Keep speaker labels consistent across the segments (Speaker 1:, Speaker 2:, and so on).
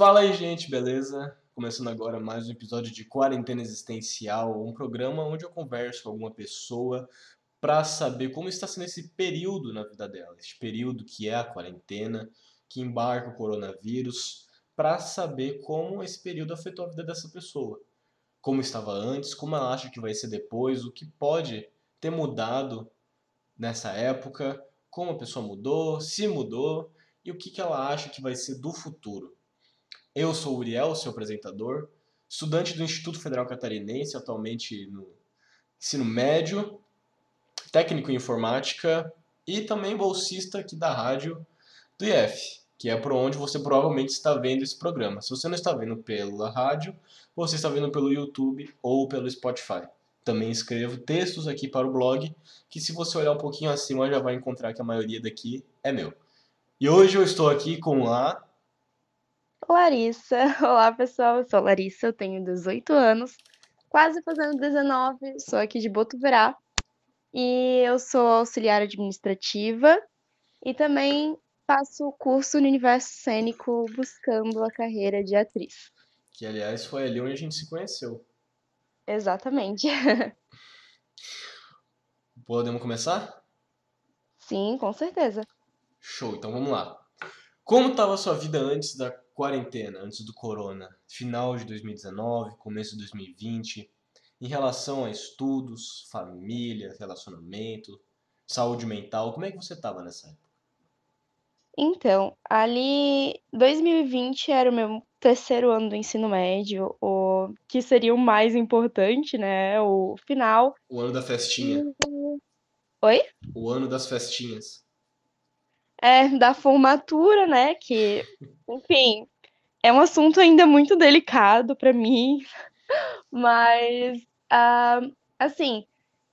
Speaker 1: Fala aí, gente, beleza? Começando agora mais um episódio de Quarentena Existencial, um programa onde eu converso com alguma pessoa para saber como está sendo esse período na vida dela, esse período que é a quarentena, que embarca o coronavírus, para saber como esse período afetou a vida dessa pessoa. Como estava antes, como ela acha que vai ser depois, o que pode ter mudado nessa época, como a pessoa mudou, se mudou e o que, que ela acha que vai ser do futuro. Eu sou Uriel, seu apresentador, estudante do Instituto Federal Catarinense, atualmente no ensino médio, técnico em informática e também bolsista aqui da rádio do IF, que é por onde você provavelmente está vendo esse programa. Se você não está vendo pela rádio, você está vendo pelo YouTube ou pelo Spotify. Também escrevo textos aqui para o blog, que se você olhar um pouquinho acima já vai encontrar que a maioria daqui é meu. E hoje eu estou aqui com a
Speaker 2: Larissa. Olá, pessoal. Eu sou Larissa, eu tenho 18 anos, quase fazendo 19, sou aqui de Botuverá. E eu sou auxiliar administrativa e também faço curso no universo cênico buscando a carreira de atriz.
Speaker 1: Que, aliás, foi ali onde a gente se conheceu.
Speaker 2: Exatamente.
Speaker 1: Podemos começar?
Speaker 2: Sim, com certeza.
Speaker 1: Show, então vamos lá. Como estava a sua vida antes da quarentena, antes do corona? Final de 2019, começo de 2020, em relação a estudos, família, relacionamento, saúde mental, como é que você estava nessa época?
Speaker 2: Então, ali 2020 era o meu terceiro ano do ensino médio, o que seria o mais importante, né? O final.
Speaker 1: O ano da festinha.
Speaker 2: Oi?
Speaker 1: O ano das festinhas.
Speaker 2: É, da formatura, né? Que, enfim, é um assunto ainda muito delicado para mim, mas, uh, assim,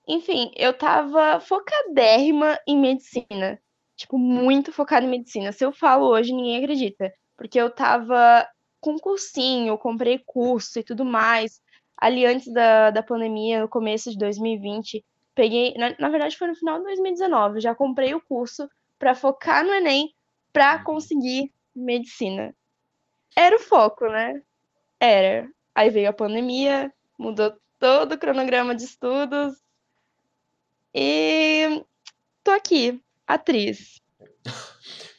Speaker 2: enfim, eu tava focadérrima em medicina, tipo, muito focada em medicina. Se eu falo hoje, ninguém acredita, porque eu tava com cursinho, comprei curso e tudo mais. Ali antes da, da pandemia, no começo de 2020, peguei, na, na verdade foi no final de 2019, já comprei o curso para focar no Enem para conseguir medicina. Era o foco, né? Era. Aí veio a pandemia, mudou todo o cronograma de estudos. E tô aqui, atriz.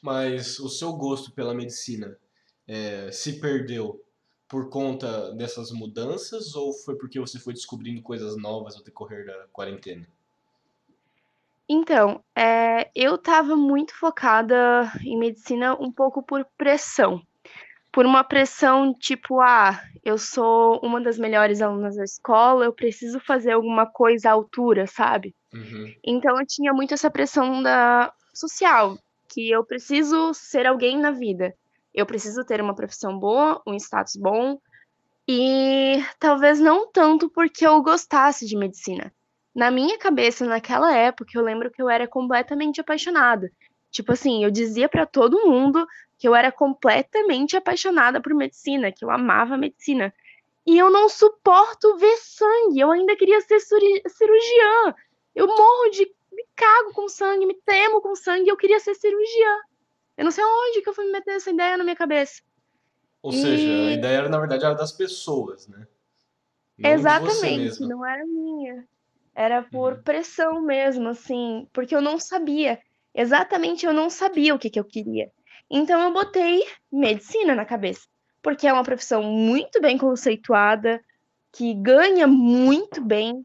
Speaker 1: Mas o seu gosto pela medicina é, se perdeu por conta dessas mudanças ou foi porque você foi descobrindo coisas novas ao decorrer da quarentena?
Speaker 2: Então, é, eu estava muito focada em medicina um pouco por pressão. Por uma pressão tipo, ah, eu sou uma das melhores alunas da escola, eu preciso fazer alguma coisa à altura, sabe?
Speaker 1: Uhum.
Speaker 2: Então eu tinha muito essa pressão da social, que eu preciso ser alguém na vida. Eu preciso ter uma profissão boa, um status bom, e talvez não tanto porque eu gostasse de medicina, na minha cabeça, naquela época, eu lembro que eu era completamente apaixonada. Tipo assim, eu dizia para todo mundo que eu era completamente apaixonada por medicina, que eu amava medicina. E eu não suporto ver sangue. Eu ainda queria ser cirurgiã. Eu morro de. Me cago com sangue, me temo com sangue. Eu queria ser cirurgiã. Eu não sei onde que eu fui me meter essa ideia na minha cabeça.
Speaker 1: Ou e... seja, a ideia era, na verdade, era das pessoas, né?
Speaker 2: Não Exatamente, não era minha. Era por uhum. pressão mesmo, assim, porque eu não sabia. Exatamente, eu não sabia o que, que eu queria. Então eu botei medicina na cabeça, porque é uma profissão muito bem conceituada, que ganha muito bem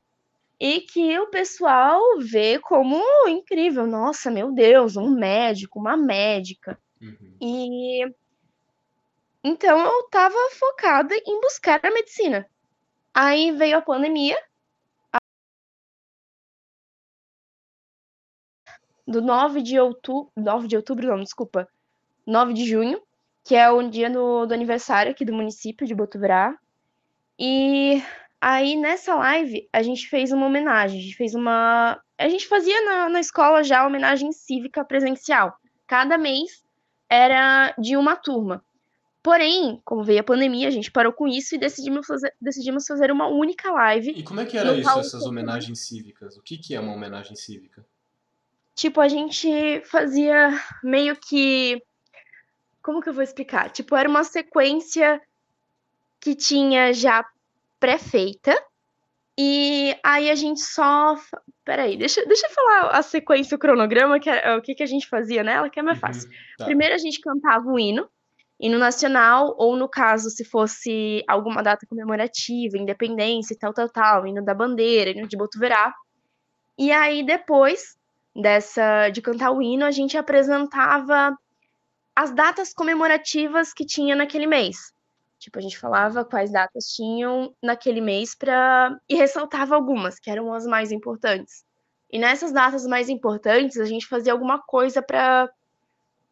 Speaker 2: e que o pessoal vê como incrível. Nossa, meu Deus, um médico, uma médica.
Speaker 1: Uhum.
Speaker 2: E então eu estava focada em buscar a medicina. Aí veio a pandemia, do 9 de outubro, 9 de outubro, não, desculpa, 9 de junho, que é o dia do, do aniversário aqui do município de Botuverá. E aí nessa live a gente fez uma homenagem, a gente fez uma. A gente fazia na, na escola já homenagem cívica presencial. Cada mês era de uma turma. Porém, como veio a pandemia, a gente parou com isso e decidimos fazer, decidimos fazer uma única live.
Speaker 1: E como é que era isso, essas homenagens cívicas? O que, que é uma homenagem cívica?
Speaker 2: tipo, a gente fazia meio que como que eu vou explicar? Tipo, era uma sequência que tinha já pré-feita. E aí a gente só. Peraí, deixa, deixa eu falar a sequência, o cronograma, que é, o que, que a gente fazia nela, que é mais fácil. Uhum, tá. Primeiro a gente cantava o hino, hino nacional, ou no caso, se fosse alguma data comemorativa, independência e tal, tal, tal, hino da bandeira, hino de Botuverá. E aí, depois dessa de cantar o hino, a gente apresentava as datas comemorativas que tinha naquele mês. Tipo, a gente falava quais datas tinham naquele mês para e ressaltava algumas que eram as mais importantes. E nessas datas mais importantes, a gente fazia alguma coisa para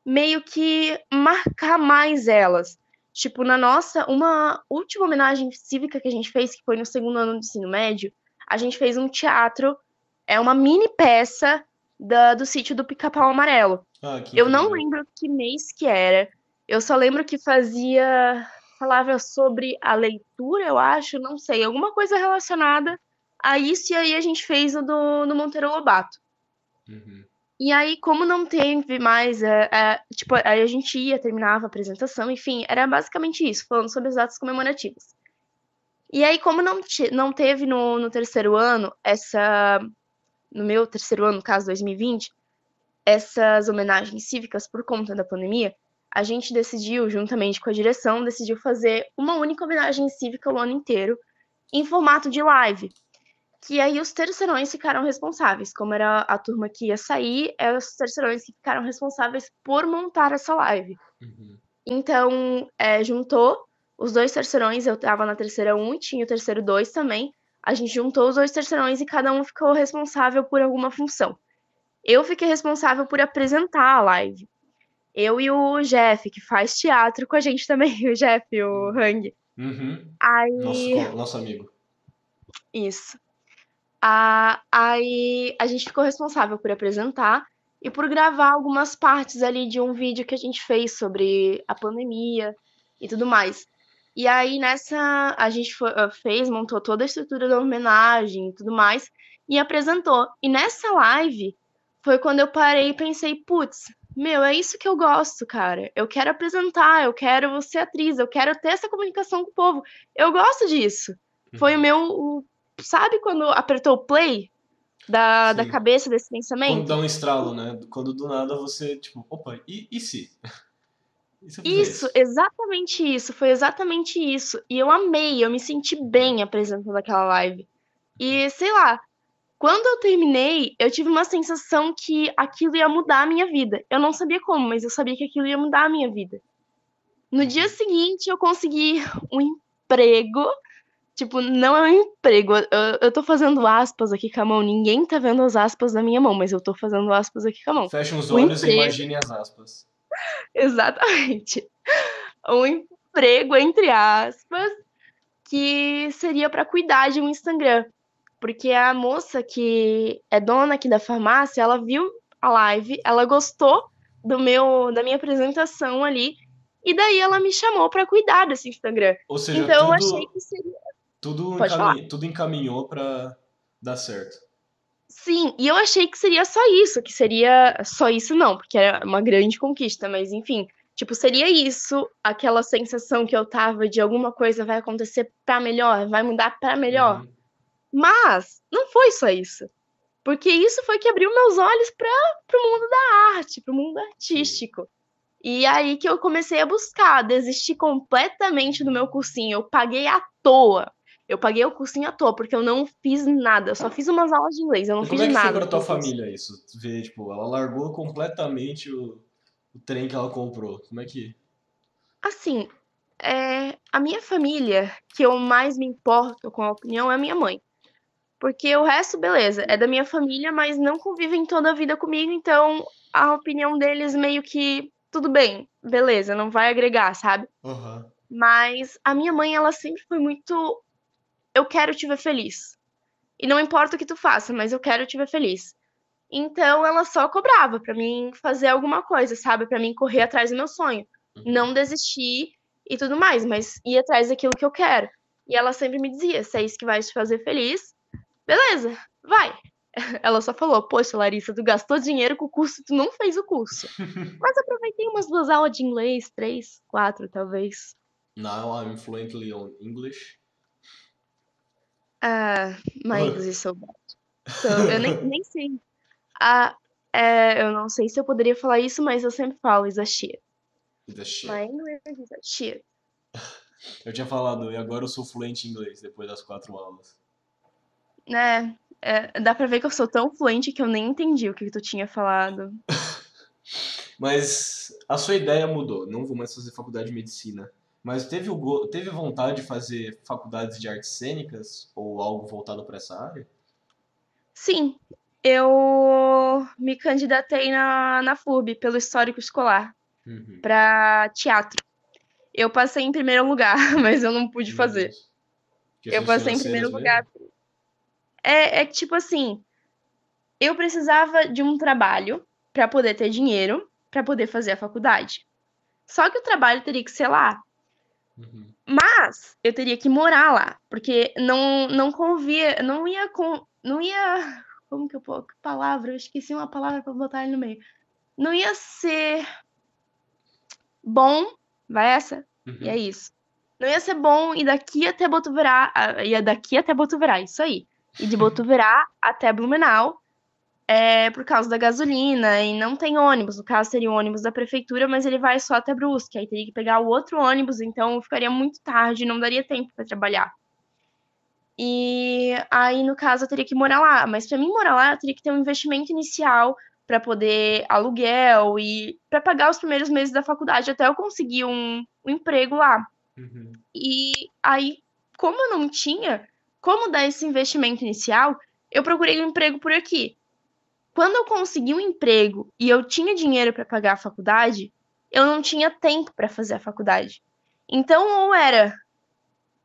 Speaker 2: meio que marcar mais elas. Tipo, na nossa, uma última homenagem cívica que a gente fez, que foi no segundo ano do ensino médio, a gente fez um teatro, é uma mini peça da, do sítio do Pica-Pau Amarelo. Ah, eu não lembro que mês que era. Eu só lembro que fazia. Falava sobre a leitura, eu acho, não sei, alguma coisa relacionada a isso, e aí a gente fez o do, do Monteiro Lobato. Uhum. E aí, como não teve mais, é, é, tipo, aí a gente ia, terminava a apresentação, enfim, era basicamente isso, falando sobre as datas comemorativas. E aí, como não, não teve no, no terceiro ano essa no meu terceiro ano, no caso 2020, essas homenagens cívicas por conta da pandemia, a gente decidiu, juntamente com a direção, decidiu fazer uma única homenagem cívica o ano inteiro, em formato de live. Que aí os terceirões ficaram responsáveis. Como era a turma que ia sair, eram os terceirões que ficaram responsáveis por montar essa live. Uhum. Então, é, juntou os dois terceirões, eu tava na terceira 1 um, e tinha o terceiro 2 também a gente juntou os dois terceirões e cada um ficou responsável por alguma função. Eu fiquei responsável por apresentar a live. Eu e o Jeff, que faz teatro com a gente também, o Jeff, o Hang.
Speaker 1: Uhum. Aí... Nosso, nosso amigo.
Speaker 2: Isso. Ah, aí a gente ficou responsável por apresentar e por gravar algumas partes ali de um vídeo que a gente fez sobre a pandemia e tudo mais. E aí nessa a gente foi, ah, fez, montou toda a estrutura da homenagem e tudo mais e apresentou. E nessa live foi quando eu parei e pensei, putz, meu, é isso que eu gosto, cara. Eu quero apresentar, eu quero ser atriz, eu quero ter essa comunicação com o povo. Eu gosto disso. Foi o uhum. meu, o, sabe quando apertou o play da, da cabeça desse pensamento?
Speaker 1: Quando dá um estralo, né? Quando do nada você, tipo, opa, e, e se?
Speaker 2: Isso, isso, exatamente isso. Foi exatamente isso. E eu amei, eu me senti bem apresentando aquela live. E sei lá, quando eu terminei, eu tive uma sensação que aquilo ia mudar a minha vida. Eu não sabia como, mas eu sabia que aquilo ia mudar a minha vida. No dia uhum. seguinte, eu consegui um emprego. Tipo, não é um emprego. Eu, eu tô fazendo aspas aqui com a mão. Ninguém tá vendo as aspas da minha mão, mas eu tô fazendo aspas aqui com a mão.
Speaker 1: Fecha os olhos e imagine as aspas.
Speaker 2: Exatamente. Um emprego, entre aspas, que seria para cuidar de um Instagram. Porque a moça que é dona aqui da farmácia, ela viu a live, ela gostou do meu da minha apresentação ali, e daí ela me chamou para cuidar desse Instagram.
Speaker 1: Ou seja, então tudo, eu achei que seria tudo, encaminhou, tudo encaminhou para dar certo.
Speaker 2: Sim, e eu achei que seria só isso, que seria só isso não, porque é uma grande conquista, mas enfim, tipo, seria isso, aquela sensação que eu tava de alguma coisa vai acontecer para melhor, vai mudar para melhor. Uhum. Mas não foi só isso. Porque isso foi que abriu meus olhos para o mundo da arte, para o mundo artístico. E aí que eu comecei a buscar, desistir completamente do meu cursinho. Eu paguei à toa eu paguei o cursinho à toa, porque eu não fiz nada. Eu só fiz umas aulas de inglês, eu não e fiz nada.
Speaker 1: Como é que
Speaker 2: foi
Speaker 1: pra tua família isso? Ver, tipo, ela largou completamente o, o trem que ela comprou. Como é que...
Speaker 2: Assim, é, a minha família, que eu mais me importo com a opinião, é a minha mãe. Porque o resto, beleza, é da minha família, mas não convivem toda a vida comigo, então a opinião deles meio que tudo bem, beleza, não vai agregar, sabe? Uhum. Mas a minha mãe, ela sempre foi muito eu quero te ver feliz. E não importa o que tu faça, mas eu quero te ver feliz. Então ela só cobrava para mim fazer alguma coisa, sabe? Para mim correr atrás do meu sonho. Uhum. Não desistir e tudo mais, mas ir atrás daquilo que eu quero. E ela sempre me dizia: se é isso que vai te fazer feliz, beleza, vai. ela só falou: Poxa, Larissa, tu gastou dinheiro com o curso, tu não fez o curso. Mas aproveitei umas duas aulas de inglês, três, quatro, talvez.
Speaker 1: Now I'm fluently on English.
Speaker 2: Ah, my English is so bad. So, eu nem, nem sei. Ah, é, eu não sei se eu poderia falar isso, mas eu sempre falo is a shit.
Speaker 1: Is a shit.
Speaker 2: My English is a shit.
Speaker 1: Eu tinha falado, e agora eu sou fluente em inglês depois das quatro aulas.
Speaker 2: Né? É, dá pra ver que eu sou tão fluente que eu nem entendi o que, que tu tinha falado.
Speaker 1: Mas a sua ideia mudou. Não vou mais fazer faculdade de medicina. Mas teve, o teve vontade de fazer faculdades de artes cênicas ou algo voltado para essa área?
Speaker 2: Sim, eu me candidatei na, na FURB pelo histórico escolar
Speaker 1: Uhum.
Speaker 2: para teatro. Eu passei em primeiro lugar, mas eu não pude fazer. Eu passei em primeiro
Speaker 1: mesmo?
Speaker 2: É, é que, tipo assim, eu precisava de um trabalho para poder ter dinheiro para poder fazer a faculdade. Só que o trabalho teria que ser lá.
Speaker 1: Uhum.
Speaker 2: Mas eu teria que morar lá, porque não não convia, não ia com, não ia, como que eu posso, que palavra? Eu esqueci uma palavra para botar ali no meio. Não ia ser bom, vai essa?
Speaker 1: Uhum.
Speaker 2: E é isso. Não ia ser bom ir daqui até Botuverá, ah, ia daqui até Botuverá, isso aí. E de Botuverá até Blumenau, é por causa da gasolina, e não tem ônibus. No caso, seria o ônibus da prefeitura, mas ele vai só até Brusque. Aí teria que pegar o outro ônibus, então ficaria muito tarde, não daria tempo para trabalhar. E aí, no caso, eu teria que morar lá. Mas para mim morar lá, eu teria que ter um investimento inicial para poder aluguel e para pagar os primeiros meses da faculdade até eu conseguir um, um emprego lá.
Speaker 1: Uhum.
Speaker 2: E aí, como eu não tinha como dar esse investimento inicial, eu procurei um emprego por aqui. Quando eu consegui um emprego e eu tinha dinheiro para pagar a faculdade, eu não tinha tempo para fazer a faculdade. Então, ou era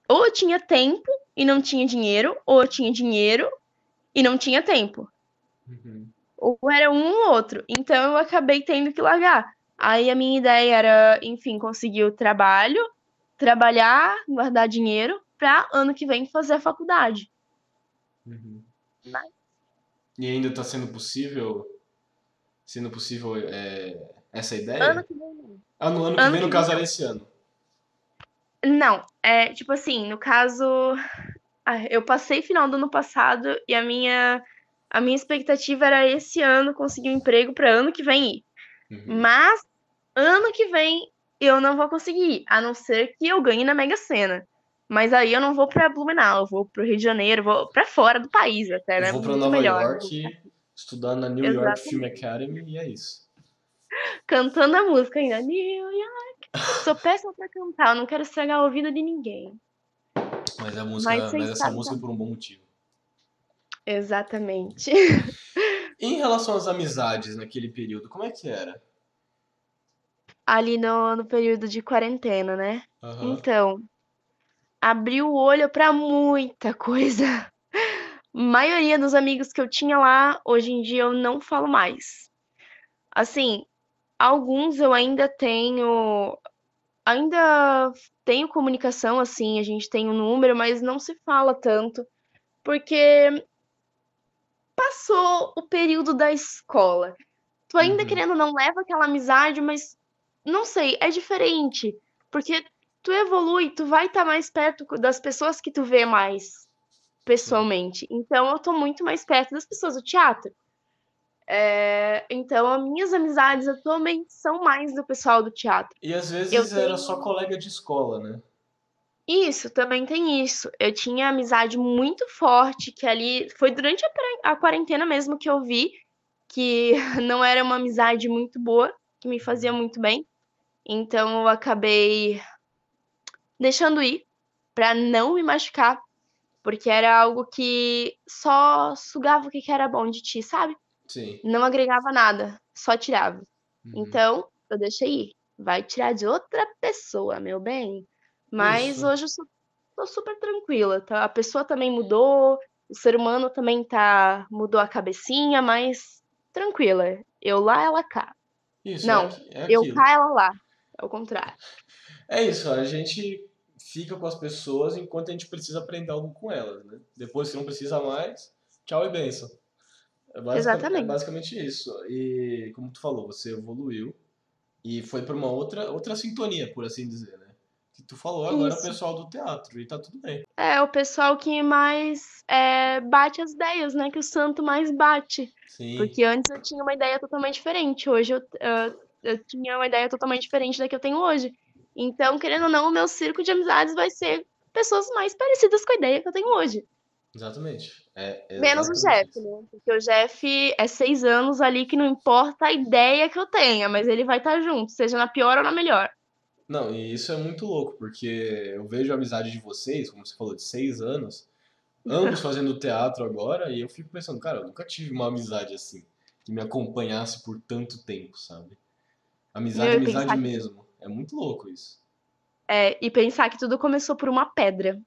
Speaker 2: ou eu tinha tempo e não tinha dinheiro, ou eu tinha dinheiro e não tinha tempo.
Speaker 1: Uhum.
Speaker 2: Ou era um ou outro. Então eu acabei tendo que largar. Aí a minha ideia era, enfim, conseguir o trabalho, trabalhar, guardar dinheiro para ano que vem fazer a faculdade.
Speaker 1: Uhum.
Speaker 2: Mas-
Speaker 1: E ainda está sendo possível, sendo possível é, essa ideia?
Speaker 2: Ano que vem não.
Speaker 1: Ah, no ano que
Speaker 2: ano
Speaker 1: vem, no
Speaker 2: que
Speaker 1: caso, era esse ano.
Speaker 2: Não, é tipo assim, no caso, ah, eu passei final do ano passado e a minha a minha expectativa era esse ano conseguir um emprego para ano que vem ir.
Speaker 1: Uhum.
Speaker 2: Mas ano que vem eu não vou conseguir, a não ser que eu ganhe na Mega Sena. Mas aí eu não vou para Blumenau, eu vou pro Rio de Janeiro, vou para fora do país até, né?
Speaker 1: Eu vou para Nova
Speaker 2: melhor.
Speaker 1: York estudar na New York
Speaker 2: Exatamente.
Speaker 1: Film Academy e é isso.
Speaker 2: Cantando a música ainda. New York. Sou péssima pra cantar, eu não quero estragar o ouvido de ninguém.
Speaker 1: Mas, a música,
Speaker 2: Mas
Speaker 1: mas, essa música é por um bom motivo.
Speaker 2: Exatamente.
Speaker 1: Em relação às amizades naquele período, como é que era?
Speaker 2: Ali no, no período de quarentena, né?
Speaker 1: Aham.
Speaker 2: Então, abriu o olho pra muita coisa. maioria dos amigos que eu tinha lá, hoje em dia eu não falo mais. Assim, alguns eu ainda tenho. Ainda tenho comunicação, assim, a gente tem um número, mas não se fala tanto. Porque passou o período da escola. Tu ainda
Speaker 1: Uhum.
Speaker 2: querendo não leva aquela amizade, mas não sei, é diferente. Porque tu evolui, tu vai estar mais perto das pessoas que tu vê mais pessoalmente. Então eu tô muito mais perto das pessoas do teatro. É, então as minhas amizades atualmente são mais do pessoal do teatro.
Speaker 1: E às vezes
Speaker 2: Eu
Speaker 1: era
Speaker 2: tenho-
Speaker 1: só colega de escola, né?
Speaker 2: Isso, também tem isso. Eu tinha amizade muito forte, que ali foi durante a quarentena mesmo que eu vi que não era uma amizade muito boa, que me fazia muito bem. Então eu acabei deixando ir pra não me machucar, porque era algo que só sugava o que era bom de ti, sabe?
Speaker 1: Sim.
Speaker 2: Não agregava nada, só tirava.
Speaker 1: Uhum.
Speaker 2: Então, eu deixei ir. Vai tirar de outra pessoa, meu bem. Mas
Speaker 1: Isso.
Speaker 2: hoje eu sou, tô super tranquila, tá? A pessoa também mudou, o ser humano também tá mudou a cabecinha, mas tranquila. Eu lá, ela cá.
Speaker 1: Isso,
Speaker 2: Não,
Speaker 1: é, é
Speaker 2: Eu cá, ela lá. É o contrário.
Speaker 1: É isso, a gente fica com as pessoas enquanto a gente precisa aprender algo com elas, né? Depois, se não precisa mais, tchau e benção. É, é
Speaker 2: Exatamente.
Speaker 1: basicamente isso. E como tu falou, você evoluiu e foi pra uma outra, outra sintonia, por assim dizer, né? Que tu falou agora o
Speaker 2: Isso.
Speaker 1: pessoal do teatro e tá tudo bem.
Speaker 2: É o pessoal que mais é, bate as ideias, né? Que o santo mais bate.
Speaker 1: Sim.
Speaker 2: Porque antes eu tinha uma ideia totalmente diferente. Hoje eu, eu, eu tinha uma ideia totalmente diferente da que eu tenho hoje. Então, querendo ou não, o meu círculo de amizades vai ser pessoas mais parecidas com a ideia que eu tenho hoje.
Speaker 1: Exatamente. É
Speaker 2: Menos o
Speaker 1: exatamente
Speaker 2: Jeff, né? Porque o Jeff é seis anos ali que não importa a ideia que eu tenha, mas ele vai estar junto, seja na pior ou na melhor.
Speaker 1: Não, e isso é muito louco, porque eu vejo a amizade de vocês, como você falou, de seis anos, ambos fazendo teatro agora, e eu fico pensando, cara, eu nunca tive uma amizade assim, que me acompanhasse por tanto tempo, sabe? Amizade, amizade mesmo. É muito louco isso.
Speaker 2: É, e pensar que tudo começou por uma pedra.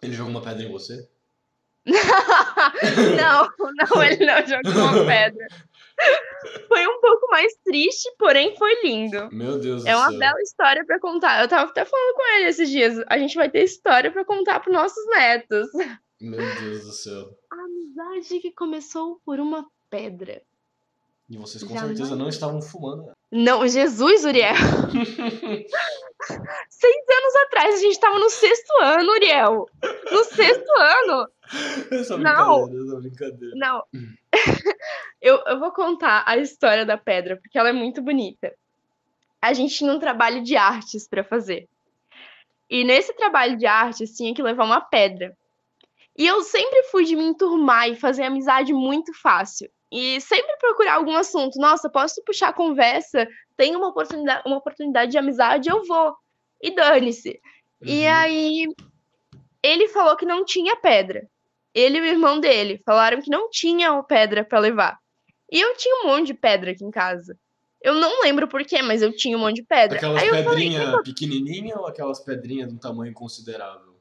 Speaker 1: Ele jogou uma pedra em você?
Speaker 2: não, não, ele não jogou uma pedra. Foi um pouco mais triste, porém foi lindo.
Speaker 1: Meu Deus
Speaker 2: É
Speaker 1: do
Speaker 2: uma
Speaker 1: céu.
Speaker 2: bela história pra contar. Eu tava até falando com ele esses dias. A gente vai ter história pra contar pros nossos netos.
Speaker 1: Meu Deus do céu.
Speaker 2: A amizade que começou por uma pedra.
Speaker 1: E vocês com
Speaker 2: Jamais.
Speaker 1: certeza não estavam fumando. né?
Speaker 2: Não, Jesus, Uriel. Seis anos atrás a gente tava no sexto ano, Uriel. No sexto ano.
Speaker 1: Essa
Speaker 2: Não.
Speaker 1: brincadeira, essa brincadeira.
Speaker 2: Não. eu, eu vou contar a história da pedra, porque ela é muito bonita. A gente tinha um trabalho de artes pra fazer. E nesse trabalho de artes tinha que levar uma pedra. E eu sempre fui de me enturmar e fazer amizade muito fácil. E sempre procurar algum assunto. Nossa, posso puxar a conversa? Tem uma oportunidade, uma oportunidade de amizade, eu vou. E dane-se. E
Speaker 1: Uhum.
Speaker 2: aí, ele falou que não tinha pedra. Ele e o irmão dele falaram que não tinha pedra pra levar. E eu tinha um monte de pedra aqui em casa. Eu não lembro porquê, mas eu tinha um monte de pedra.
Speaker 1: Aquelas pedrinhas pequenininhas ou aquelas pedrinhas de um tamanho considerável?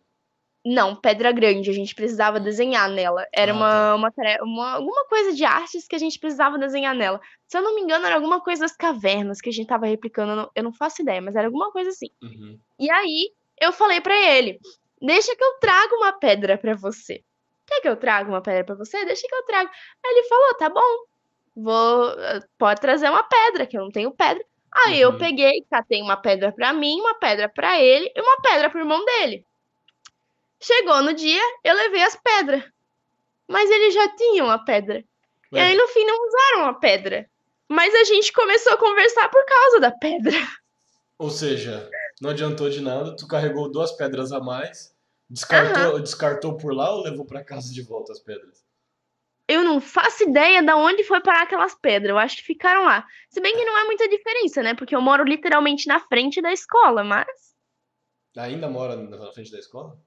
Speaker 2: Não, pedra grande, a gente precisava desenhar nela. Era
Speaker 1: Ah,
Speaker 2: uma,
Speaker 1: tá.
Speaker 2: uma, uma- alguma coisa de artes que a gente precisava desenhar nela. Se eu não me engano, era alguma coisa das cavernas que a gente tava replicando. Eu não, eu não faço ideia, mas era alguma coisa assim.
Speaker 1: Uhum.
Speaker 2: E aí, eu falei pra ele: Deixa que eu trago uma pedra pra você. Quer que eu traga uma pedra pra você? Deixa que eu trago. Aí ele falou: Tá bom, vou. eh, Pode trazer uma pedra, que eu não tenho pedra. Aí eu
Speaker 1: Uhum.
Speaker 2: peguei, catei uma pedra pra mim, uma pedra pra ele e uma pedra pro irmão dele. Chegou no dia, eu levei as pedras. Mas eles já tinham a pedra. E
Speaker 1: Ué,
Speaker 2: aí, no fim, não usaram a pedra. Mas a gente começou a conversar por causa da pedra.
Speaker 1: Ou seja, não adiantou de nada, tu carregou duas pedras a mais, descartou, descartou por lá ou levou pra casa de volta as pedras?
Speaker 2: Eu não faço ideia de onde foi parar aquelas pedras. Eu acho que ficaram lá. Se bem que não é muita diferença, né? Porque eu moro literalmente na frente da escola, mas
Speaker 1: Ainda mora na frente da escola?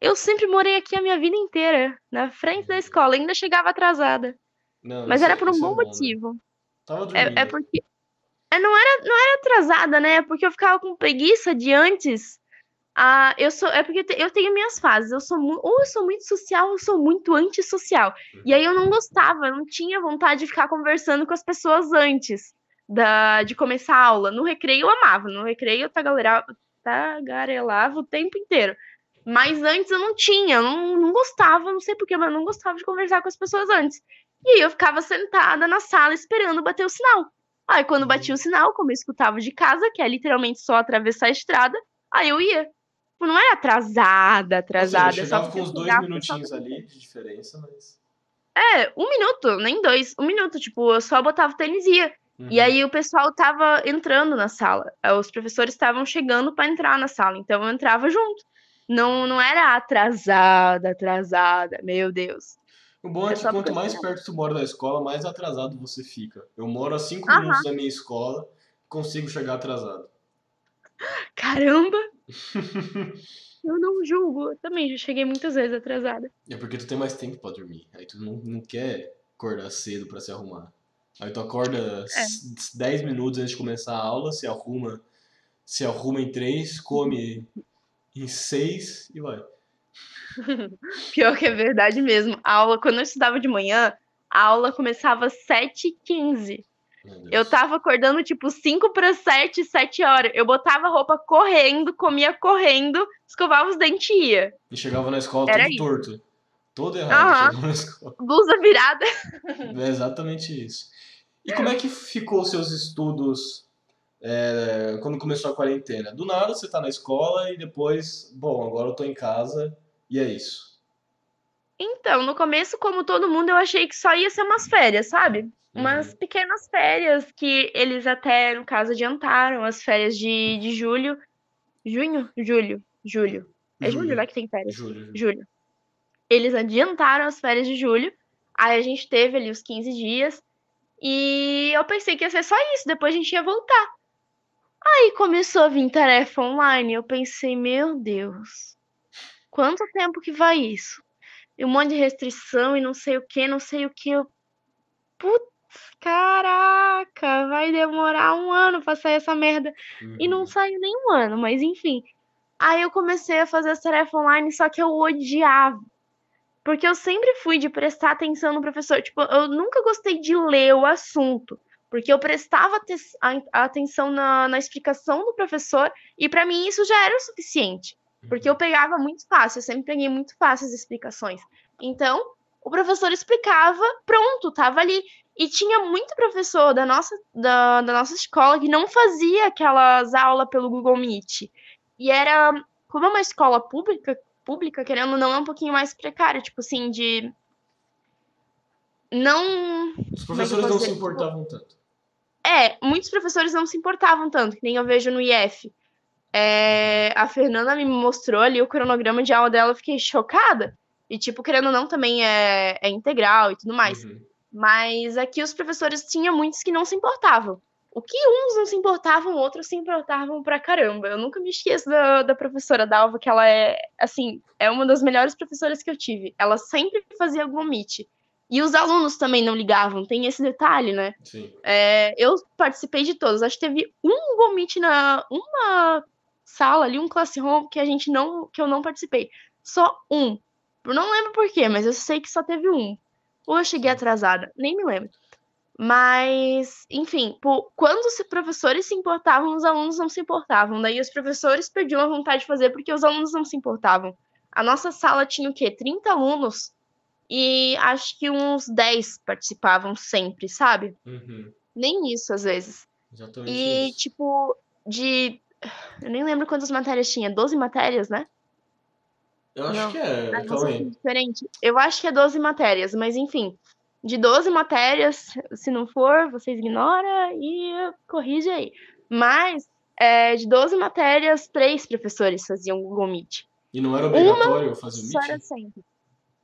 Speaker 2: Eu sempre morei aqui a minha vida inteira, na frente da escola, ainda chegava atrasada.
Speaker 1: Não,
Speaker 2: Mas era
Speaker 1: é-
Speaker 2: por um
Speaker 1: é
Speaker 2: bom motivo. É, é porque. é, não, era, não era atrasada, né? É porque eu ficava com preguiça de antes. Ah, eu sou, é porque eu te- eu tenho minhas fases. Eu sou ou eu sou muito social, ou eu sou muito antissocial. E aí eu não gostava, eu não tinha vontade de ficar conversando com as pessoas antes da, de começar a aula. No recreio eu amava, no recreio eu tagarelava, tagarelava o tempo inteiro. Mas antes eu não tinha, eu não, não gostava, não sei porquê, mas eu não gostava de conversar com as pessoas antes. E aí eu ficava sentada na sala esperando bater o sinal. Aí quando batia o sinal, como eu escutava de casa, que é literalmente só atravessar a estrada, aí eu ia. Tipo, Não era atrasada, atrasada.
Speaker 1: seja,
Speaker 2: só
Speaker 1: chegava
Speaker 2: porque
Speaker 1: com uns
Speaker 2: eu
Speaker 1: dois minutinhos ali de diferença, mas.
Speaker 2: É, um minuto, nem dois, um minuto. Tipo, eu só botava o tênis e ia. E
Speaker 1: Uhum.
Speaker 2: aí o pessoal tava entrando na sala. eh, Os professores estavam chegando para entrar na sala, então eu entrava junto. Não, não era atrasada, atrasada, meu Deus.
Speaker 1: O bom é
Speaker 2: É
Speaker 1: que quanto mais perto tu mora da escola, mais atrasado você fica. Eu moro a cinco
Speaker 2: Aham.
Speaker 1: minutos da minha escola, consigo chegar atrasado.
Speaker 2: Caramba! Eu não julgo, eu também já cheguei muitas vezes atrasada.
Speaker 1: É porque tu tem mais tempo pra dormir. Aí tu não, não quer acordar cedo pra se arrumar. Aí tu acorda
Speaker 2: É.
Speaker 1: s- 10 minutos antes de começar a aula, se arruma, se arruma em 3, come em 6 e vai.
Speaker 2: Pior que é verdade mesmo. A aula, quando eu estudava de manhã, a aula começava às 7h15.
Speaker 1: Meu Deus.
Speaker 2: Eu tava acordando tipo 5 para 7, 7 horas. Eu botava a roupa correndo, comia correndo, escovava os dentes e ia.
Speaker 1: E chegava na escola
Speaker 2: Era
Speaker 1: todo
Speaker 2: isso.
Speaker 1: torto. Todo errado.
Speaker 2: Uhum. Blusa virada.
Speaker 1: É exatamente isso. E como é que ficou os seus estudos é, quando começou a quarentena? Do nada você tá na escola e depois, bom, agora eu tô em casa e é isso.
Speaker 2: Então, no começo, como todo mundo, eu achei que só ia ser umas férias, sabe? Umas uhum. pequenas férias que eles até, no caso, adiantaram as férias de, de julho. Junho? Julho. Julho. É julho, né, que tem férias?
Speaker 1: Julho.
Speaker 2: Julho. Eles adiantaram as férias de julho. Aí a gente teve ali os 15 dias. E eu pensei que ia ser só isso, depois a gente ia voltar. Aí começou a vir tarefa online. Eu pensei, meu Deus, quanto tempo que vai isso? E um monte de restrição e não sei o que, não sei o que. Eu... Putz, caraca, vai demorar um ano pra sair essa merda. Uhum. E não uhum. saiu nem um ano, mas enfim. Aí eu comecei a fazer as tarefas online, só que eu odiava. Porque eu sempre fui de prestar atenção no professor. Tipo, eu nunca gostei de ler o assunto. Porque eu prestava atenção na, na explicação do professor e para mim isso já era o suficiente. Porque eu pegava muito fácil, eu sempre peguei muito fácil as explicações. Então, o professor explicava, pronto, tava ali. E tinha muito professor da nossa, da, da nossa escola que não fazia aquelas aulas pelo Google Meet. E era, como é uma escola pública, pública, querendo ou não, é um pouquinho mais precária, tipo assim, de. Não.
Speaker 1: Os professores não se importavam tanto.
Speaker 2: É, muitos professores não se importavam tanto, que nem eu vejo no IF. É, a Fernanda me mostrou ali o cronograma de aula dela, eu fiquei chocada. E, tipo, querendo ou não, também é, é integral e tudo mais. Uhum. Mas aqui os professores tinham muitos que não se importavam. O que uns não se importavam, outros se importavam pra caramba. Eu nunca me esqueço da, da professora Dalva, que ela é, assim, é uma das melhores professoras que eu tive. Ela sempre fazia algum Meet. E os alunos também não ligavam, tem esse detalhe, né?
Speaker 1: Sim.
Speaker 2: É, eu participei de todos. Acho que teve um Google Meet na uma sala ali, um classroom que a gente não, que eu não participei. Só um. Eu não lembro por quê, mas eu sei que só teve um. Ou eu cheguei atrasada, nem me lembro. Mas, enfim, por, quando os professores se importavam, os alunos não se importavam. Daí os professores perdiam a vontade de fazer porque os alunos não se importavam. A nossa sala tinha o quê? 30 alunos e acho que uns 10 participavam sempre, sabe?
Speaker 1: Uhum.
Speaker 2: Nem isso, às vezes.
Speaker 1: Exatamente
Speaker 2: e,
Speaker 1: isso.
Speaker 2: tipo, de. Eu nem lembro quantas matérias tinha. 12 matérias, né?
Speaker 1: Eu acho não. que é. Aí.
Speaker 2: Diferente. Eu acho que é 12 matérias, mas enfim de 12 matérias, se não for, vocês ignoram e corrige aí. Mas, é, de 12 matérias, três professores faziam Google Meet.
Speaker 1: E não era obrigatório Uma fazer o Meet?
Speaker 2: Sempre.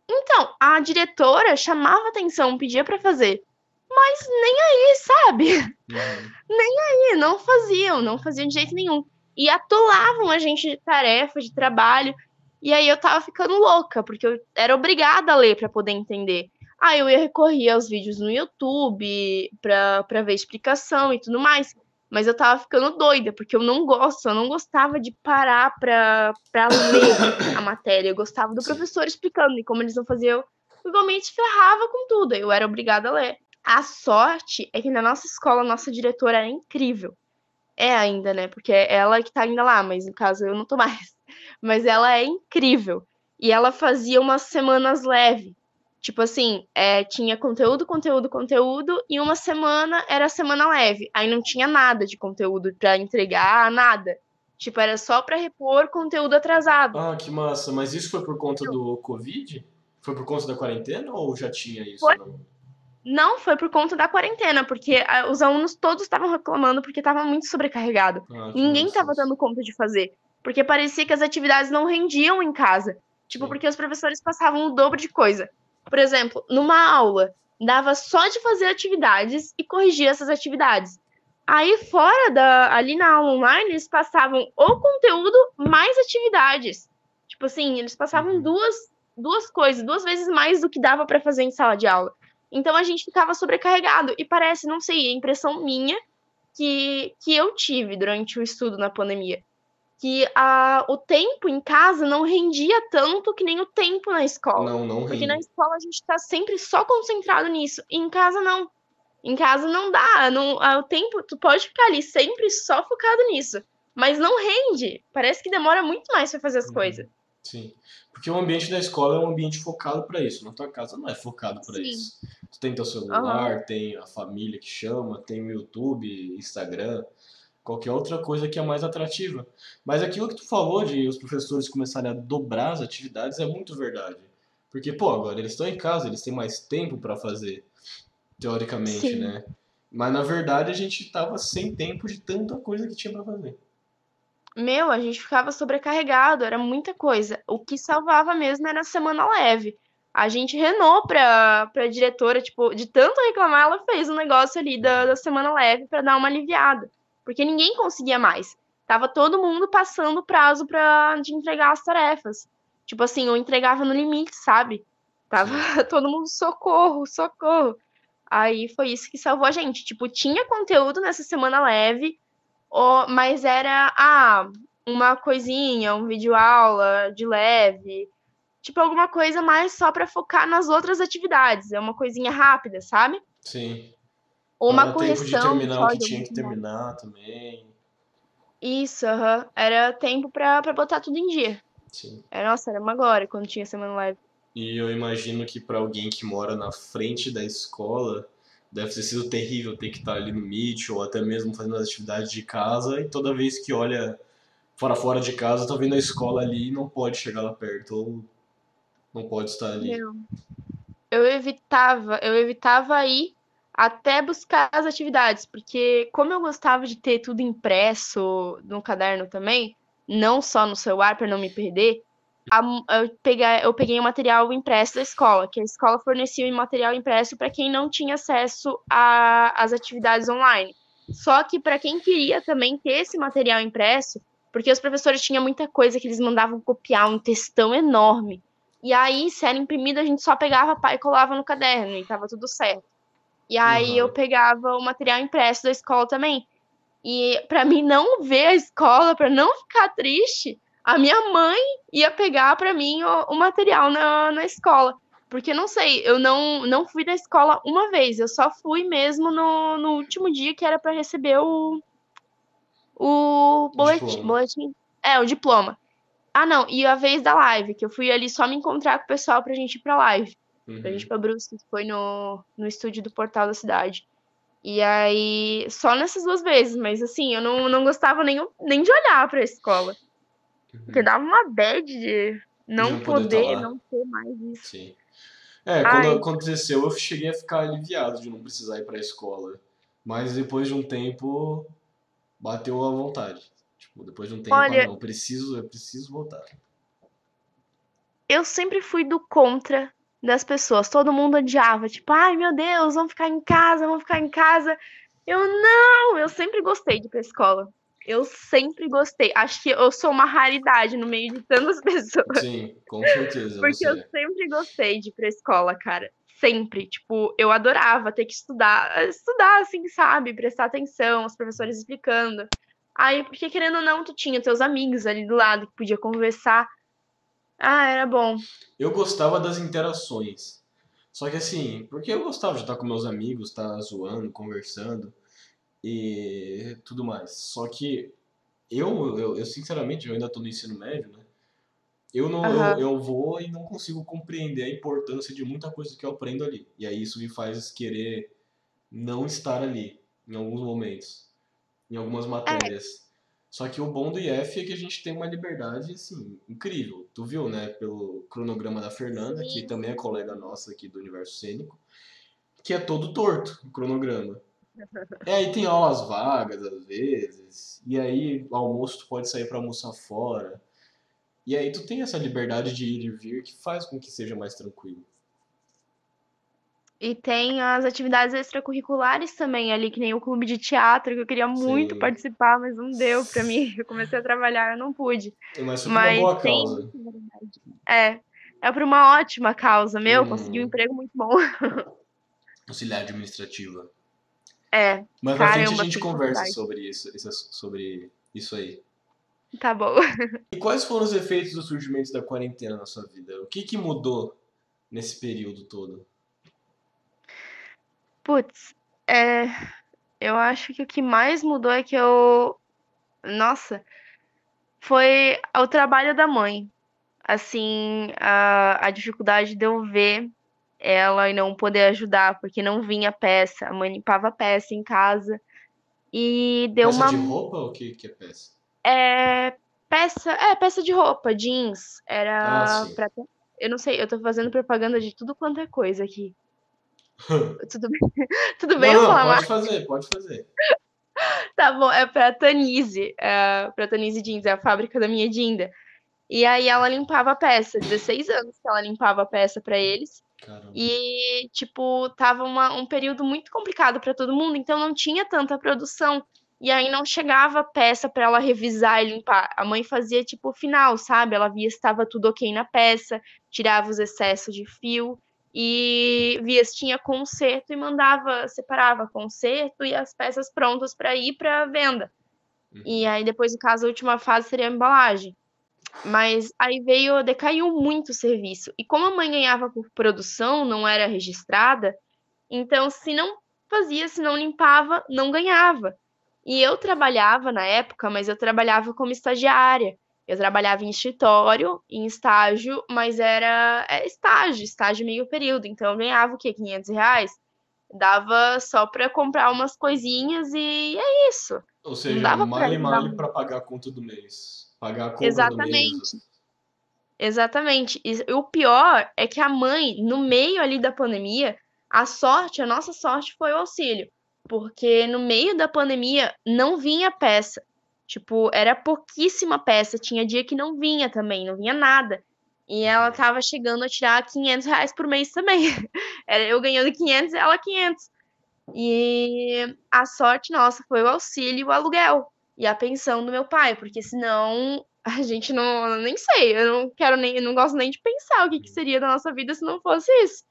Speaker 2: Então, a diretora chamava atenção, pedia para fazer. Mas nem aí, sabe? Uhum. Nem aí, não faziam, não faziam de jeito nenhum. E atolavam a gente de tarefa, de trabalho. E aí eu tava ficando louca, porque eu era obrigada a ler para poder entender. Aí eu ia recorrer aos vídeos no YouTube pra ver explicação e tudo mais. Mas eu tava ficando doida, porque eu não gosto, eu não gostava de parar pra, pra ler a matéria. Eu gostava do professor explicando, e como eles não faziam, igualmente ferrava com tudo. Eu era obrigada a ler. A sorte é que na nossa escola, a nossa diretora era incrível. É ainda, né? Porque é ela que tá ainda lá, mas no caso eu não tô mais. Mas ela é incrível. E ela fazia umas semanas leve. Tipo assim, é, tinha conteúdo, conteúdo, conteúdo, e uma semana era semana leve. Aí não tinha nada de conteúdo para entregar, nada. Tipo, era só para repor conteúdo atrasado.
Speaker 1: Ah, que massa. Mas isso foi por conta do Covid? Foi por conta da quarentena ou já tinha isso?
Speaker 2: Foi... Não? não, foi por conta da quarentena, porque ah, os alunos todos estavam reclamando porque estava muito sobrecarregado. Ah, Ninguém estava dando conta de fazer. Porque parecia que as atividades não rendiam em casa. Tipo, Sim. porque os professores passavam o dobro de coisa. Por exemplo, numa aula, dava só de fazer atividades e corrigir essas atividades. Aí fora da ali na aula online, eles passavam o conteúdo mais atividades. Tipo assim, eles passavam uhum. duas duas coisas, duas vezes mais do que dava para fazer em sala de aula. Então a gente ficava sobrecarregado e parece, não sei, a impressão minha que que eu tive durante o estudo na pandemia que a, o tempo em casa não rendia tanto que nem o tempo na escola.
Speaker 1: Não, não rende.
Speaker 2: Porque na escola a gente está sempre só concentrado nisso. E em casa não. Em casa não dá. Não, o tempo, tu pode ficar ali sempre só focado nisso. Mas não rende. Parece que demora muito mais para fazer as uhum. coisas.
Speaker 1: Sim. Porque o ambiente da escola é um ambiente focado para isso. Na tua casa não é focado para isso. Tu tem teu celular, uhum. tem a família que chama, tem o YouTube, Instagram, qualquer outra coisa que é mais atrativa. Mas aquilo que tu falou de os professores começarem a dobrar as atividades é muito verdade. Porque, pô, agora eles estão em casa, eles têm mais tempo para fazer, teoricamente, Sim. né? Mas na verdade a gente tava sem tempo de tanta coisa que tinha para fazer.
Speaker 2: Meu, a gente ficava sobrecarregado, era muita coisa. O que salvava mesmo era a semana leve. A gente renou pra, pra diretora, tipo, de tanto reclamar, ela fez um negócio ali da, da semana leve para dar uma aliviada. Porque ninguém conseguia mais. Tava todo mundo passando o prazo pra, de entregar as tarefas. Tipo assim, eu entregava no limite, sabe? Tava todo mundo socorro, socorro. Aí foi isso que salvou a gente. Tipo, tinha conteúdo nessa semana leve, mas era ah, uma coisinha, um vídeo aula de leve, tipo alguma coisa mais só para focar nas outras atividades, é uma coisinha rápida, sabe?
Speaker 1: Sim.
Speaker 2: Ou uma correção.
Speaker 1: Tempo de terminar o que tinha que terminar também.
Speaker 2: Isso, uhum. era tempo para botar tudo em dia.
Speaker 1: Sim.
Speaker 2: Era, nossa, era uma glória quando tinha semana live.
Speaker 1: E eu imagino que para alguém que mora na frente da escola, deve ter sido terrível ter que estar ali no Meet ou até mesmo fazendo as atividades de casa e toda vez que olha fora fora de casa, tá vendo a escola ali e não pode chegar lá perto ou não pode estar ali.
Speaker 2: Eu, eu evitava, eu evitava ir até buscar as atividades, porque como eu gostava de ter tudo impresso no caderno também, não só no celular para não me perder, a, eu, peguei, eu peguei o material impresso da escola, que a escola fornecia o material impresso para quem não tinha acesso às atividades online. Só que para quem queria também ter esse material impresso, porque os professores tinham muita coisa que eles mandavam copiar, um textão enorme. E aí, se era imprimido, a gente só pegava e colava no caderno e tava tudo certo. E aí uhum. eu pegava o material impresso da escola também. E para mim não ver a escola, para não ficar triste, a minha mãe ia pegar para mim o, o, material na, na escola. Porque não sei, eu não, não fui da escola uma vez, eu só fui mesmo no, no último dia que era para receber o, o boletim, boletim. É, o diploma. Ah, não, e a vez da live, que eu fui ali só me encontrar com o pessoal pra gente ir pra live. Uhum. Pra gente pra Brusque, que foi no, no estúdio do Portal da Cidade. E aí, só nessas duas vezes, mas assim, eu não, não gostava nem, nem de olhar pra escola. Porque dava uma bad de não, não poder, poder não ter mais isso.
Speaker 1: Sim. É, quando Ai. aconteceu, eu cheguei a ficar aliviado de não precisar ir pra escola. Mas depois de um tempo, bateu a vontade. Tipo, depois de um tempo, Olha, ah, não, eu preciso, eu preciso voltar.
Speaker 2: Eu sempre fui do contra das pessoas. Todo mundo odiava, tipo, ai meu Deus, vamos ficar em casa, vamos ficar em casa. Eu não, eu sempre gostei de ir pra escola. Eu sempre gostei. Acho que eu sou uma raridade no meio de tantas pessoas.
Speaker 1: Sim, com certeza.
Speaker 2: Porque
Speaker 1: você.
Speaker 2: eu sempre gostei de ir pra escola, cara. Sempre. Tipo, eu adorava ter que estudar. Estudar, assim, sabe? Prestar atenção, os professores explicando. Aí, porque querendo ou não, tu tinha teus amigos ali do lado que podia conversar. Ah, era bom.
Speaker 1: Eu gostava das interações. Só que assim, porque eu gostava de estar com meus amigos, estar zoando, conversando e tudo mais. Só que eu, eu, eu sinceramente, eu ainda estou no ensino médio, né? Eu não uhum. eu, eu vou e não consigo compreender a importância de muita coisa que eu aprendo ali. E aí isso me faz querer não estar ali em alguns momentos, em algumas matérias. É. Só que o bom do IF é que a gente tem uma liberdade, assim, incrível. Tu viu, né, pelo cronograma da Fernanda, Sim. que também é colega nossa aqui do Universo Cênico, que é todo torto, o cronograma. É, aí tem aulas vagas às vezes, e aí o almoço tu pode sair para almoçar fora. E aí tu tem essa liberdade de ir e vir que faz com que seja mais tranquilo.
Speaker 2: E tem as atividades extracurriculares também ali, que nem o clube de teatro, que eu queria muito Sim. participar, mas não deu para mim. Eu comecei a trabalhar, eu não pude.
Speaker 1: Mas foi mas uma boa tem... causa.
Speaker 2: É, é por uma ótima causa, meu, hum. consegui um emprego muito bom.
Speaker 1: Auxiliar administrativa.
Speaker 2: É.
Speaker 1: Mas na frente a gente conversa sobre isso, sobre isso aí.
Speaker 2: Tá bom.
Speaker 1: E quais foram os efeitos do surgimento da quarentena na sua vida? O que, que mudou nesse período todo?
Speaker 2: Putz, é, eu acho que o que mais mudou é que eu. Nossa, foi o trabalho da mãe. assim, a, a dificuldade de eu ver ela e não poder ajudar, porque não vinha peça. A mãe limpava peça em casa. E deu
Speaker 1: peça
Speaker 2: uma.
Speaker 1: de roupa ou o que, que é peça?
Speaker 2: É. Peça. É, peça de roupa, jeans. Era.
Speaker 1: Ah,
Speaker 2: pra... Eu não sei, eu tô fazendo propaganda de tudo quanto é coisa aqui. tudo bem, tudo bem
Speaker 1: não,
Speaker 2: eu falar
Speaker 1: pode fazer, pode fazer.
Speaker 2: Tá bom, é pra Tanise. É pra Tanise Jeans, é a fábrica da minha Dinda. E aí ela limpava a peça, 16 anos que ela limpava a peça para eles.
Speaker 1: Caramba.
Speaker 2: E, tipo, tava uma, um período muito complicado para todo mundo, então não tinha tanta produção. E aí não chegava peça para ela revisar e limpar. A mãe fazia tipo o final, sabe? Ela via se estava tudo ok na peça, tirava os excessos de fio e via se tinha conserto e mandava, separava conserto e as peças prontas para ir para venda. Uhum. E aí depois, no caso, a última fase seria a embalagem. Mas aí veio, decaiu muito o serviço. E como a mãe ganhava por produção, não era registrada, então se não fazia, se não limpava, não ganhava. E eu trabalhava na época, mas eu trabalhava como estagiária. Eu trabalhava em escritório, em estágio, mas era, era estágio, estágio meio período. Então eu ganhava o quê? 500 reais? Dava só para comprar umas coisinhas e é isso.
Speaker 1: Ou seja, male male para pagar a conta do mês. Pagar a compra
Speaker 2: Exatamente. Exatamente. E o pior é que a mãe, no meio ali da pandemia, a sorte, a nossa sorte foi o auxílio. Porque no meio da pandemia não vinha peça. Tipo, era pouquíssima peça. Tinha dia que não vinha também, não vinha nada. E ela tava chegando a tirar 500 reais por mês também. Eu ganhando 500 e ela 500. E a sorte nossa foi o auxílio e o aluguel e a pensão do meu pai, porque senão a gente não. Nem sei, eu não quero nem. Eu não gosto nem de pensar o que, que seria da nossa vida se não fosse isso.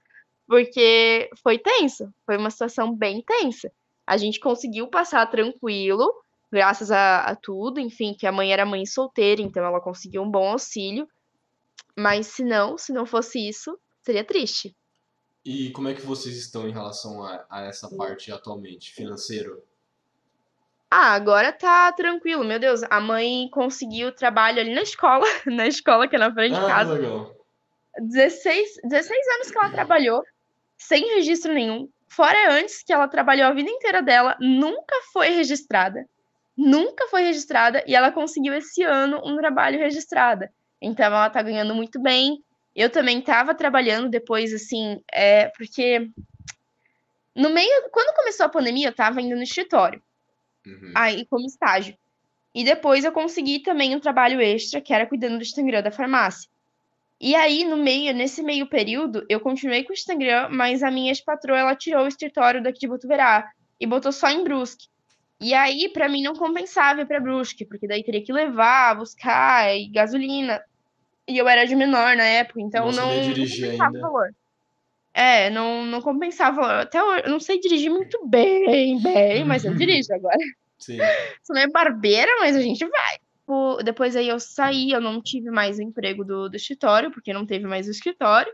Speaker 2: Porque foi tenso, foi uma situação bem tensa. A gente conseguiu passar tranquilo, graças a, a tudo, enfim, que a mãe era mãe solteira, então ela conseguiu um bom auxílio. Mas se não, se não fosse isso, seria triste.
Speaker 1: E como é que vocês estão em relação a, a essa parte atualmente, financeiro?
Speaker 2: Ah, agora tá tranquilo. Meu Deus, a mãe conseguiu trabalho ali na escola, na escola que é na frente
Speaker 1: ah,
Speaker 2: de casa.
Speaker 1: Legal.
Speaker 2: 16, 16 anos que ela trabalhou, sem registro nenhum. Fora antes que ela trabalhou a vida inteira dela, nunca foi registrada. Nunca foi registrada e ela conseguiu esse ano um trabalho registrado. Então ela tá ganhando muito bem. Eu também tava trabalhando depois, assim, é, porque no meio, quando começou a pandemia, eu tava indo no escritório. Uhum. Aí, como estágio. E depois eu consegui também um trabalho extra, que era cuidando do Instagram da farmácia. E aí, no meio, nesse meio período, eu continuei com o Instagram, mas a minha ex-patroa, ela tirou o escritório daqui de Botuverá e botou só em Brusque. E aí, para mim, não compensava ir pra Brusque, porque daí teria que levar, buscar, e gasolina. E eu era de menor na época, então não, não, não compensava ainda. valor. É, não, não compensava. Até eu não sei dirigir muito bem, bem, mas eu dirijo agora.
Speaker 1: Sim.
Speaker 2: Sou meio barbeira, mas a gente vai. Depois aí eu saí, eu não tive mais o emprego do, do escritório, porque não teve mais o escritório.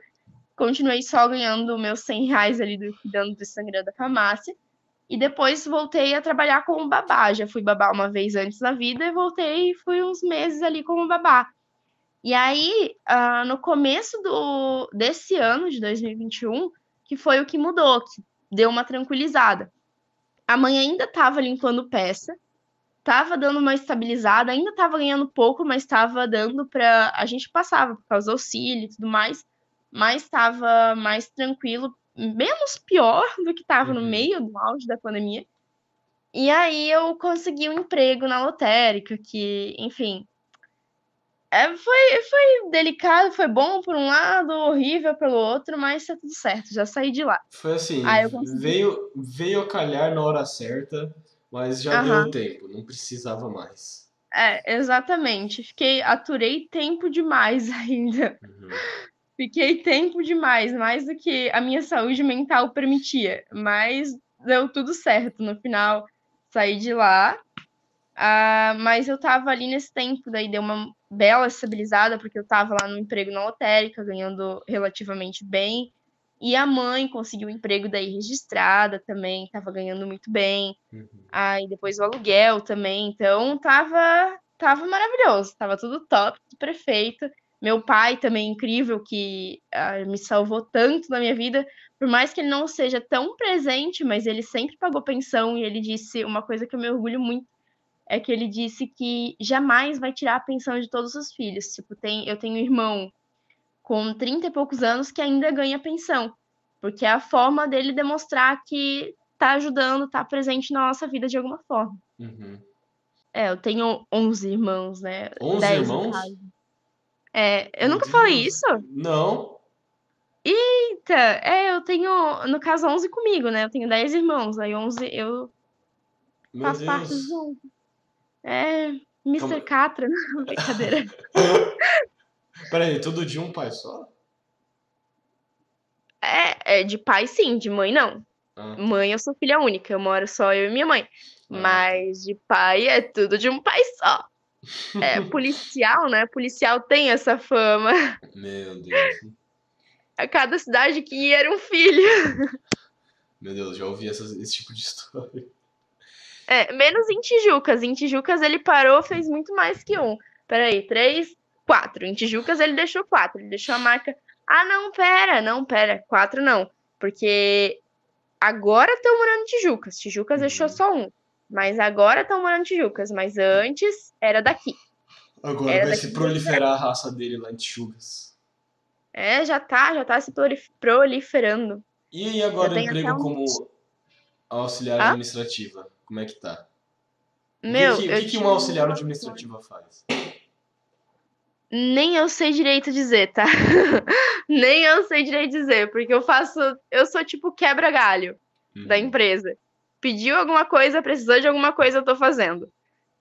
Speaker 2: Continuei só ganhando meus 100 reais ali do, cuidando do Instagram da farmácia. E depois voltei a trabalhar como babá. Já fui babá uma vez antes na vida e voltei e fui uns meses ali como babá. E aí, uh, no começo do, desse ano, de 2021, que foi o que mudou, que deu uma tranquilizada. A mãe ainda estava limpando peça, estava dando uma estabilizada, ainda estava ganhando pouco, mas estava dando para a gente passava por causa do auxílio e tudo mais, mas estava mais tranquilo, menos pior do que estava uhum. no meio do auge da pandemia. E aí eu consegui um emprego na lotérica, que, enfim, é, foi, foi delicado, foi bom por um lado, horrível pelo outro, mas tá tudo certo, já saí de lá.
Speaker 1: Foi assim, veio, veio a calhar na hora certa, mas já deu tempo, não precisava mais.
Speaker 2: É, exatamente. Fiquei, aturei tempo demais ainda. Uhum. Fiquei tempo demais, mais do que a minha saúde mental permitia. Mas deu tudo certo. No final, saí de lá. Uh, mas eu tava ali nesse tempo, daí deu uma bela estabilizada, porque eu estava lá no emprego na lotérica, ganhando relativamente bem. E a mãe conseguiu um emprego daí registrada também, estava ganhando muito bem. Uhum. Aí depois o aluguel também, então tava, tava maravilhoso, tava tudo top, tudo perfeito. Meu pai também incrível, que ah, me salvou tanto na minha vida, por mais que ele não seja tão presente, mas ele sempre pagou pensão e ele disse uma coisa que eu me orgulho muito, é que ele disse que jamais vai tirar a pensão de todos os filhos. Tipo, tem, eu tenho um irmão com 30 e poucos anos que ainda ganha pensão, porque é a forma dele demonstrar que tá ajudando, tá presente na nossa vida de alguma forma.
Speaker 1: Uhum.
Speaker 2: É, eu tenho 11 irmãos, né?
Speaker 1: 11
Speaker 2: 10 no
Speaker 1: irmãos?
Speaker 2: É, eu nunca falei isso?
Speaker 1: Não.
Speaker 2: Eita, é, eu tenho, no caso, 11 comigo, né? Eu tenho 10 irmãos, aí 11 eu
Speaker 1: Meu
Speaker 2: faço parte
Speaker 1: Deus.
Speaker 2: dos 11. É, Mr.
Speaker 1: Calma.
Speaker 2: Catra, brincadeira.
Speaker 1: Peraí, tudo de um pai só?
Speaker 2: É, é, de pai sim, de mãe não.
Speaker 1: Ah,
Speaker 2: Mãe, eu sou filha única, eu moro só eu e minha mãe.
Speaker 1: Ah.
Speaker 2: Mas de pai é tudo de um pai só. É, policial, né? Policial tem essa fama.
Speaker 1: meu Deus.
Speaker 2: A cada cidade que ia era um filho.
Speaker 1: Meu Deus, já ouvi essas- esse tipo de história.
Speaker 2: É, menos em Tijucas. Em Tijucas ele parou, fez muito mais que um. Peraí, três, quatro. Em Tijucas ele deixou quatro. Ele deixou a marca. Ah, não, pera, não, pera. Quatro não. Porque agora estão morando em Tijucas. Tijucas
Speaker 1: Uhum.
Speaker 2: deixou só um. Mas agora estão morando em Tijucas. Mas antes era daqui.
Speaker 1: Agora
Speaker 2: Era
Speaker 1: vai
Speaker 2: daqui
Speaker 1: se proliferar a raça dele lá em Tijucas.
Speaker 2: É, já tá, já tá se prolif- proliferando.
Speaker 1: E aí agora o emprego
Speaker 2: um-
Speaker 1: como auxiliar
Speaker 2: Hã?
Speaker 1: administrativa? Como é que tá?
Speaker 2: Meu,
Speaker 1: o que, que, que uma auxiliar administrativa faz?
Speaker 2: Nem eu sei direito dizer, tá? Nem eu sei direito dizer, porque eu faço. Eu sou tipo quebra-galho da
Speaker 1: Uhum.
Speaker 2: empresa. Pediu alguma coisa, precisou de alguma coisa, eu tô fazendo.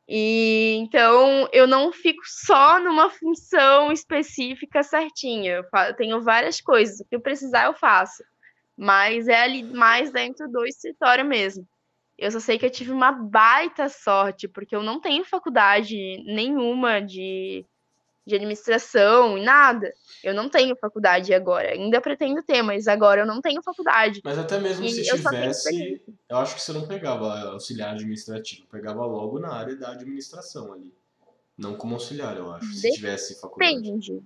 Speaker 2: E então eu não fico só numa função específica certinha. Eu, fa- eu tenho várias coisas. O que eu precisar, eu faço. Mas é ali mais dentro do escritório mesmo. Eu só sei que eu tive uma baita sorte, porque eu não tenho faculdade nenhuma de, de administração e nada. Eu não tenho faculdade agora. Ainda pretendo ter, mas agora eu não tenho faculdade.
Speaker 1: Mas até mesmo
Speaker 2: E
Speaker 1: se
Speaker 2: eu
Speaker 1: tivesse, eu acho que você não pegava auxiliar administrativo, pegava logo na área da administração ali. Não como auxiliar, eu acho, se
Speaker 2: Depende.
Speaker 1: tivesse faculdade.
Speaker 2: Depende.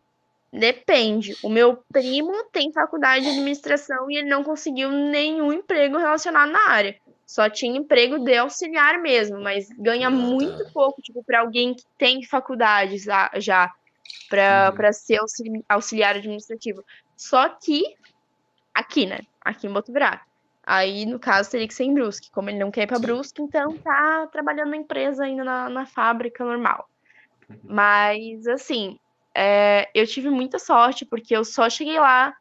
Speaker 2: Depende. O meu primo tem faculdade de administração e ele não conseguiu nenhum emprego relacionado na área. Só tinha emprego de auxiliar mesmo, mas ganha
Speaker 1: Ah,
Speaker 2: muito
Speaker 1: tá.
Speaker 2: pouco, tipo, para alguém que tem faculdade já para
Speaker 1: Uhum.
Speaker 2: ser auxili- auxiliar administrativo. Só que aqui, né? Aqui em Botuverá. Aí, no caso, teria que ser em Brusque. Como ele não quer ir para. Brusque, então tá trabalhando na empresa ainda na, na fábrica normal.
Speaker 1: Uhum.
Speaker 2: Mas, assim, é, eu tive muita sorte, porque eu só cheguei lá,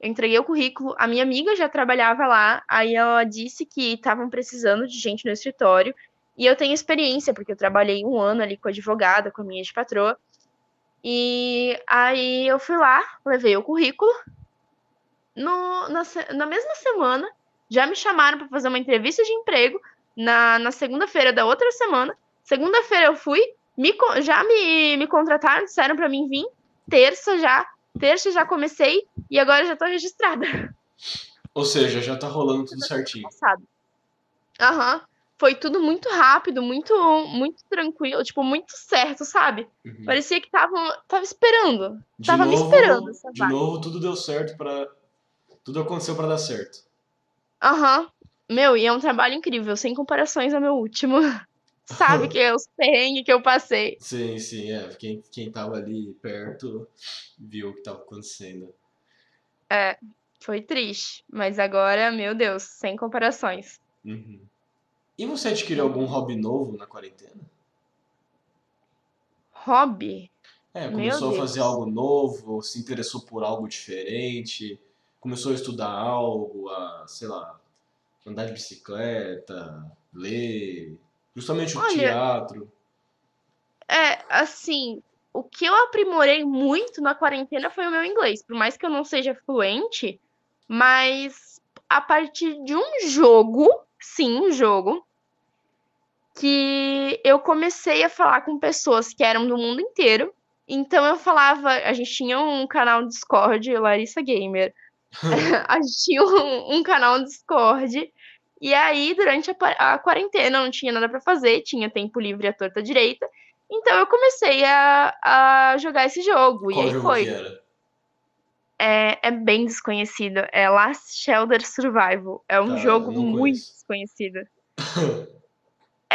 Speaker 2: eu entreguei o currículo, a minha amiga já trabalhava lá, aí ela disse que estavam precisando de gente no escritório, e eu tenho experiência, porque eu trabalhei um ano ali com a advogada, com a minha ex-patroa, e aí eu fui lá, levei o currículo, no, na, na mesma semana, já me chamaram para fazer uma entrevista de emprego, na, na segunda-feira da outra semana, segunda-feira eu fui, me já me, me contrataram, disseram para mim vir, terça já, terça já comecei, e agora já tô registrada.
Speaker 1: Ou seja, já tá rolando tudo certinho.
Speaker 2: Aham. Foi tudo muito rápido, muito muito tranquilo, tipo, muito certo, sabe?
Speaker 1: Uhum.
Speaker 2: Parecia que tava, tava esperando.
Speaker 1: De
Speaker 2: tava me
Speaker 1: novo,
Speaker 2: esperando essa
Speaker 1: de novo, tudo deu certo para tudo aconteceu pra dar certo.
Speaker 2: Aham. Meu, e é um trabalho incrível, sem comparações ao meu último. Sabe que é os perrengues que eu passei.
Speaker 1: Sim, sim, é. Quem, quem tava ali perto viu o que tava acontecendo.
Speaker 2: Foi triste, mas agora, meu Deus, sem comparações.
Speaker 1: Uhum. E você adquiriu algum hobby novo na quarentena?
Speaker 2: Hobby?
Speaker 1: É, começou a fazer algo novo, se interessou por algo diferente, começou a estudar algo, a, sei lá, andar de bicicleta, ler, justamente o
Speaker 2: Olha,
Speaker 1: teatro.
Speaker 2: É, assim, o que eu aprimorei muito na quarentena foi o meu inglês. Por mais que eu não seja fluente, mas a partir de um jogo, sim, um jogo, que eu comecei a falar com pessoas que eram do mundo inteiro. Então eu falava, a gente tinha um canal no Discord, Larissa Gamer. a gente tinha um, um canal no Discord. E aí, durante a, a quarentena, não tinha nada pra fazer, tinha tempo livre à torta direita. Então eu comecei a, a jogar esse jogo.
Speaker 1: Qual
Speaker 2: e aí
Speaker 1: jogo
Speaker 2: foi.
Speaker 1: que era?
Speaker 2: É, é bem desconhecido. É Last Shelter Survival. É um
Speaker 1: Tá,
Speaker 2: jogo muito desconhecido.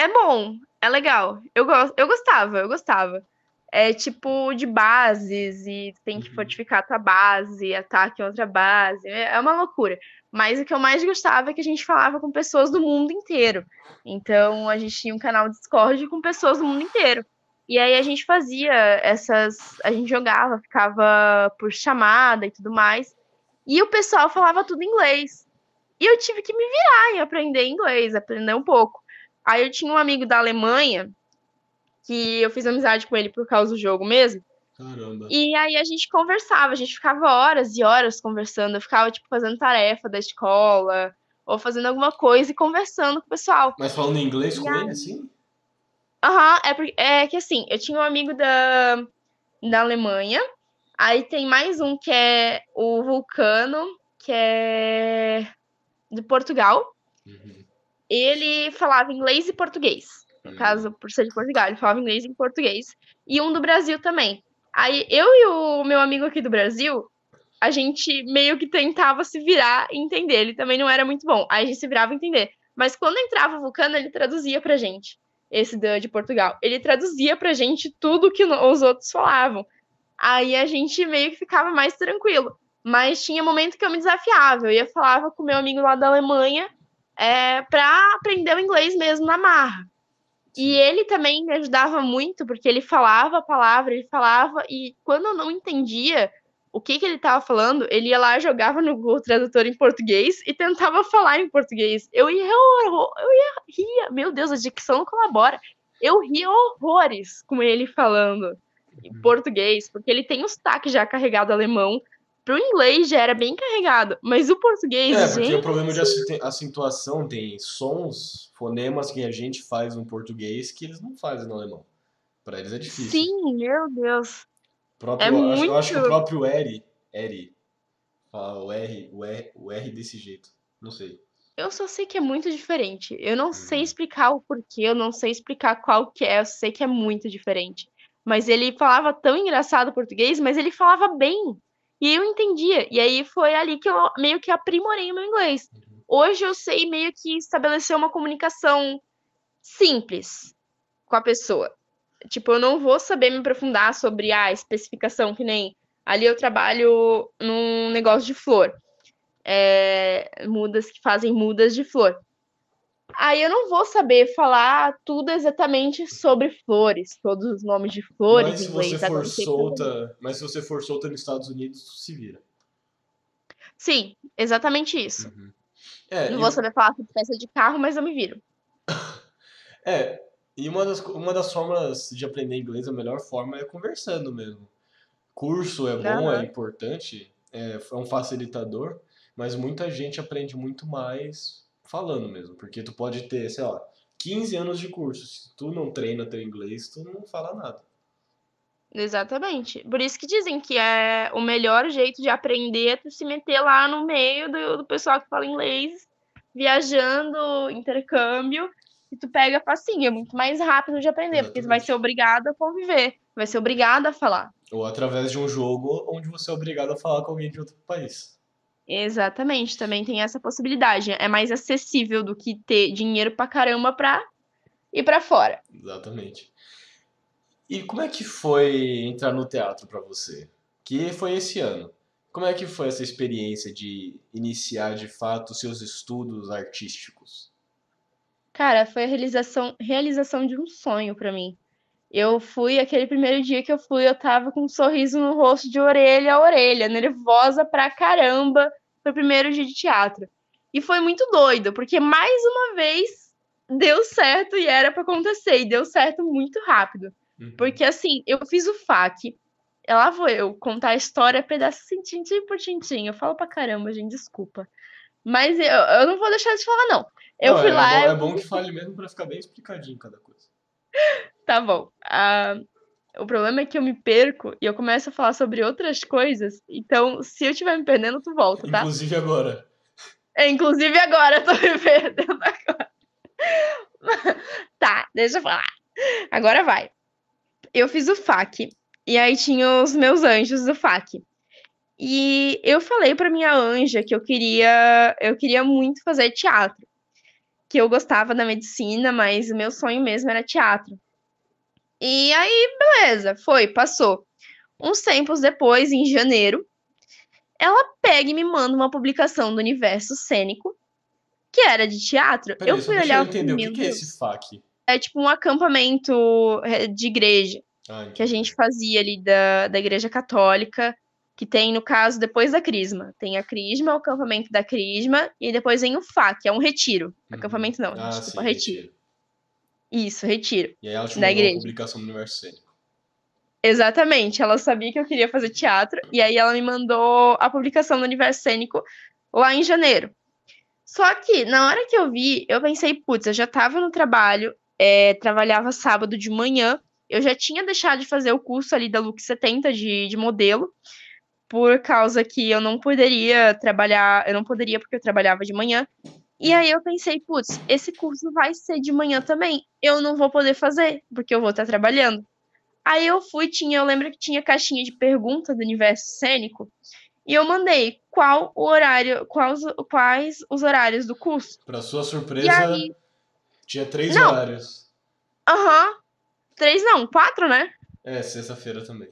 Speaker 2: É bom, é legal. Eu, go eu gostava, eu gostava. É tipo de bases e tem que
Speaker 1: Uhum.
Speaker 2: fortificar a tua base, ataque em outra base. É é uma loucura. Mas o que eu mais gostava é que a gente falava com pessoas do mundo inteiro. Então a gente tinha um canal de Discord com pessoas do mundo inteiro. E aí a gente fazia essas. A gente jogava, ficava por chamada e tudo mais. E o pessoal falava tudo em inglês. E eu tive que me virar e aprender inglês, aprender um pouco. Aí eu tinha um amigo da Alemanha, que eu fiz amizade com ele por causa do jogo mesmo.
Speaker 1: Caramba.
Speaker 2: E aí a gente conversava, a gente ficava horas e horas conversando. Eu ficava, tipo, fazendo tarefa da escola, ou fazendo alguma coisa e conversando com o pessoal.
Speaker 1: Mas falando inglês com
Speaker 2: E
Speaker 1: ele, assim?
Speaker 2: Aham, é, porque- é que assim, eu tinha um amigo da, da Alemanha, aí tem mais um que é o Vulcano, que é de Portugal.
Speaker 1: Uhum.
Speaker 2: Ele falava inglês e português. No
Speaker 1: Uhum.
Speaker 2: caso, por ser de Portugal, ele falava inglês e português. E um do Brasil também. Aí eu e o meu amigo aqui do Brasil, a gente meio que tentava se virar e entender. Ele também não era muito bom. Aí a gente se virava e entender. Mas quando entrava o Vulcano, ele traduzia pra gente. Esse da- de Portugal. Ele traduzia pra gente tudo que os outros falavam. Aí a gente meio que ficava mais tranquilo. Mas tinha momento que eu me desafiava. Eu ia falava com meu amigo lá da Alemanha é, para aprender o inglês mesmo na marra. E ele também me ajudava muito, porque ele falava a palavra, ele falava, e quando eu não entendia o que, que ele estava falando, ele ia lá, jogava no Google Tradutor em português e tentava falar em português. Eu ia, horror- eu ia ria, meu Deus, a dicção não colabora. Eu ria horrores com ele falando em português, porque ele tem o sotaque já carregado alemão. Pro inglês já era bem carregado, mas o português,
Speaker 1: É, porque
Speaker 2: gente.
Speaker 1: o problema de acentuação tem sons, fonemas que a gente faz no português que eles não fazem no alemão. Pra eles é difícil.
Speaker 2: Sim, meu Deus.
Speaker 1: Próprio,
Speaker 2: é
Speaker 1: eu acho, eu acho que o
Speaker 2: muito-
Speaker 1: próprio Eri, Eri, fala o R, o R, o R desse jeito. Não sei.
Speaker 2: Eu só sei que é muito diferente. Eu não sei
Speaker 1: Uhum.
Speaker 2: explicar o porquê, eu não sei explicar qual que é, eu sei que é muito diferente. Mas ele falava tão engraçado o português, mas ele falava bem. E eu entendia. E aí foi ali que eu meio que aprimorei o meu inglês. Hoje eu sei meio que estabelecer uma comunicação simples com a pessoa. Tipo, eu não vou saber me aprofundar sobre a especificação, que nem ali eu trabalho num negócio de flor. É, mudas que fazem mudas de flor. Aí eu não vou saber falar tudo exatamente sobre flores, todos os nomes de flores
Speaker 1: Mas se
Speaker 2: inglês.
Speaker 1: você for solta, mas se você for solta nos Estados Unidos, se vira.
Speaker 2: Sim, exatamente isso.
Speaker 1: Uhum. É,
Speaker 2: Não vou saber falar sobre peça de carro, mas eu me viro.
Speaker 1: É, e uma das, uma das formas de aprender inglês, a melhor forma é conversando mesmo. Curso é bom, é
Speaker 2: Aham.
Speaker 1: importante, é, é um facilitador, mas muita gente aprende muito mais falando mesmo, porque tu pode ter, sei lá, 15 anos de curso, se tu não treina teu inglês, tu não fala nada.
Speaker 2: Exatamente. Por isso que dizem que é o melhor jeito de aprender é tu se meter lá no meio do, do pessoal que fala inglês, viajando, intercâmbio, e tu pega facinho, é muito mais rápido de aprender, porque tu vai
Speaker 1: Exatamente.
Speaker 2: ser obrigado a conviver, vai ser obrigado a falar.
Speaker 1: Ou através de um jogo onde você é obrigado a falar com alguém de outro país.
Speaker 2: Exatamente, também tem essa possibilidade. É mais acessível do que ter dinheiro pra caramba pra ir pra fora.
Speaker 1: Exatamente. E como é que foi entrar no teatro pra você? Que foi esse ano. Como é que foi essa experiência de iniciar de fato seus estudos artísticos?
Speaker 2: Cara, foi a realização, realização de um sonho pra mim. Eu fui, aquele primeiro dia que eu fui, eu tava com um sorriso no rosto de orelha a orelha, nervosa pra caramba. Foi o primeiro dia de teatro. E foi muito doido, porque mais uma vez deu certo e era pra acontecer, e deu certo muito rápido.
Speaker 1: Uhum.
Speaker 2: Porque assim, eu fiz o FAQ, e lá vou eu contar a história pedaço assim, tintim por tintim. Eu falo pra caramba, gente, desculpa. Mas eu, eu não vou deixar de falar, não. Eu
Speaker 1: Não,
Speaker 2: fui
Speaker 1: é
Speaker 2: lá,
Speaker 1: bom,
Speaker 2: eu
Speaker 1: é bom que fale mesmo pra ficar bem explicadinho cada coisa.
Speaker 2: Tá bom. Ah, o problema é que eu me perco e eu começo a falar sobre outras coisas. Então, se eu estiver me perdendo, tu volta, tá?
Speaker 1: Inclusive agora.
Speaker 2: É, inclusive agora eu tô me perdendo agora. tá, deixa eu falar. Agora vai. eu fiz o FAC. E aí tinha os meus anjos do FAC. E eu falei para minha anja que eu queria, eu queria muito fazer teatro. Que eu gostava da medicina, mas o meu sonho mesmo era teatro. E aí, beleza, foi, passou. Uns tempos depois, em janeiro, ela pega e me manda uma publicação do universo cênico, que era de teatro. Eu fui olhar
Speaker 1: eu entender, o que, que é esse FAQ?
Speaker 2: É tipo um acampamento eh, de igreja
Speaker 1: Ah,
Speaker 2: que a gente fazia ali da, da igreja católica, que tem, no caso, depois da Crisma. Tem a Crisma, o acampamento da Crisma, e depois vem o FA, que é um retiro.
Speaker 1: Uhum.
Speaker 2: Acampamento não,
Speaker 1: Ah,
Speaker 2: desculpa,
Speaker 1: sim,
Speaker 2: retiro.
Speaker 1: retiro.
Speaker 2: Isso, retiro.
Speaker 1: E aí ela te
Speaker 2: Da igreja.
Speaker 1: publicação no universo cênico.
Speaker 2: Exatamente, ela sabia que eu queria fazer teatro, e aí ela me mandou a publicação do Universo Cênico lá em janeiro. Só que, na hora que eu vi, eu pensei, putz, eu já tava no trabalho, é, trabalhava sábado de manhã, eu já tinha deixado de fazer o curso ali da Look 70 de, de modelo, por causa que eu não poderia trabalhar, eu não poderia porque eu trabalhava de manhã. E aí eu pensei, putz, esse curso vai ser de manhã também, eu não vou poder fazer, porque eu vou estar trabalhando. Aí eu fui, tinha, eu lembro que tinha caixinha de pergunta do universo cênico, e eu mandei qual o horário, quais, quais os horários do curso.
Speaker 1: Pra sua surpresa,
Speaker 2: aí,
Speaker 1: tinha três
Speaker 2: Não.
Speaker 1: horários.
Speaker 2: aham, três não, quatro, né?
Speaker 1: É, sexta-feira também.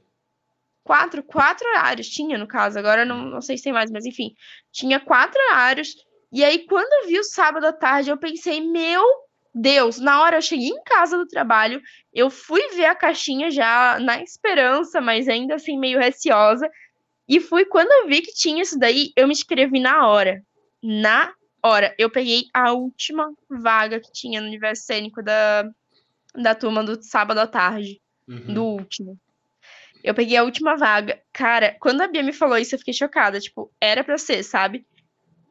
Speaker 2: Quatro, quatro horários tinha, no caso. Agora não, não sei se tem mais, mas enfim. Tinha quatro horários. E aí, quando eu vi o sábado à tarde, eu pensei, meu Deus, na hora eu cheguei em casa do trabalho, eu fui ver a caixinha já na esperança, mas ainda assim meio receosa. E fui quando eu vi que tinha isso daí, eu me inscrevi na hora. Na hora. Eu peguei a última vaga que tinha no universo cênico da, da turma do sábado à tarde
Speaker 1: Uhum.
Speaker 2: do último. Eu peguei a última vaga. Cara, quando a Bia me falou isso, eu fiquei chocada. Tipo, era pra ser, sabe?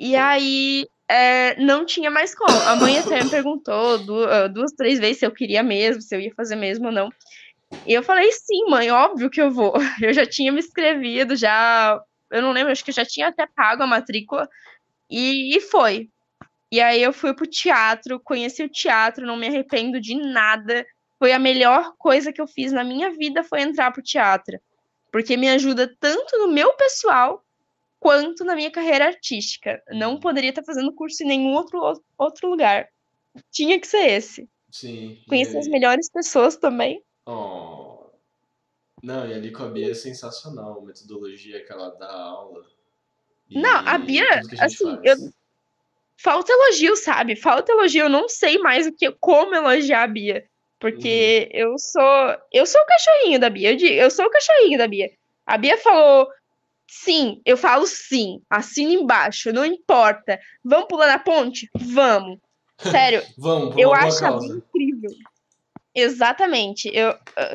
Speaker 2: E aí, é, não tinha mais como. A mãe até me perguntou ah, duas, três vezes se eu queria mesmo, se eu ia fazer mesmo ou não. E eu falei, sim, mãe, óbvio que eu vou. Eu já tinha me inscrevido, já. Eu não lembro, acho que eu já tinha até pago a matrícula. E, e foi. E aí eu fui pro teatro, conheci o teatro, não me arrependo de nada foi a melhor coisa que eu fiz na minha vida foi entrar pro teatro. Porque me ajuda tanto no meu pessoal quanto na minha carreira artística. Não poderia estar fazendo curso em nenhum outro, outro lugar. Tinha que ser esse.
Speaker 1: Sim.
Speaker 2: Conhecer as melhores pessoas também.
Speaker 1: Oh. Não, e ali com a Bia é sensacional a metodologia que ela dá a aula. E
Speaker 2: Não, a Bia,
Speaker 1: a
Speaker 2: assim, eu- Falta elogio, sabe? Falta elogio. Eu não sei mais o que, como elogiar a Bia. Porque eu sou. Eu sou o cachorrinho da Bia. Eu, digo, eu sou o cachorrinho da Bia. A Bia falou sim, eu falo sim. Assina embaixo, não importa. Vamos pular na ponte? Vamos. Sério,
Speaker 1: Vamos,
Speaker 2: eu acho a Bia incrível. Exatamente. Eu,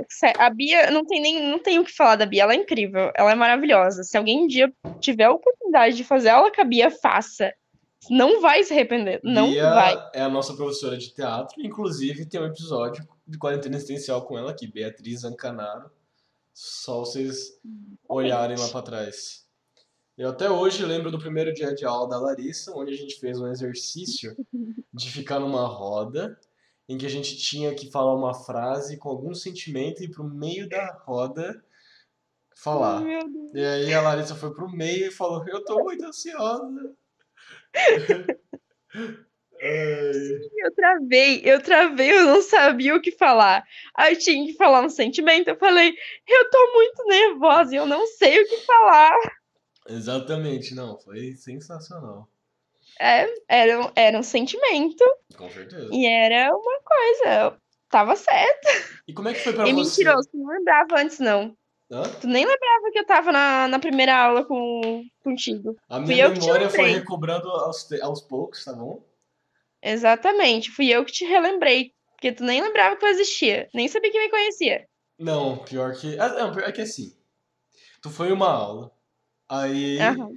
Speaker 2: sé- a Bia, não tem nem não tem o que falar da Bia, ela é incrível, ela é maravilhosa. Se alguém um dia tiver a oportunidade de fazer aula com a Bia, faça. Não vai se arrepender, não
Speaker 1: Bia
Speaker 2: vai.
Speaker 1: é a nossa professora de teatro, inclusive tem um episódio de quarentena existencial com ela aqui, Beatriz Ancanaro. Só vocês olharem lá pra trás. Eu até hoje lembro do primeiro dia de aula da Larissa, onde a gente fez um exercício de ficar numa roda, em que a gente tinha que falar uma frase com algum sentimento e pro meio da roda falar.
Speaker 2: Deus.
Speaker 1: E aí a Larissa foi pro meio e falou: Eu tô muito ansiosa.
Speaker 2: Eu travei, eu travei, eu não sabia o que falar. Aí eu tinha que falar um sentimento, eu falei, eu tô muito nervosa e eu não sei o que falar.
Speaker 1: Exatamente, não, foi sensacional.
Speaker 2: É, era, um- era um sentimento
Speaker 1: Com certeza.
Speaker 2: e era uma coisa, tava certo.
Speaker 1: E como é que foi pra
Speaker 2: E
Speaker 1: você?
Speaker 2: mentiroso, não lembrava antes, não.
Speaker 1: Hã?
Speaker 2: Tu nem lembrava que eu tava na, na primeira aula com, contigo.
Speaker 1: A minha memória foi recobrando aos, aos poucos, tá bom?
Speaker 2: Exatamente, fui eu que te relembrei. Porque tu nem lembrava que eu existia, nem sabia que me conhecia.
Speaker 1: Não, pior que. Ah, não, pior que assim. Tu foi em uma aula, aí
Speaker 2: Aham.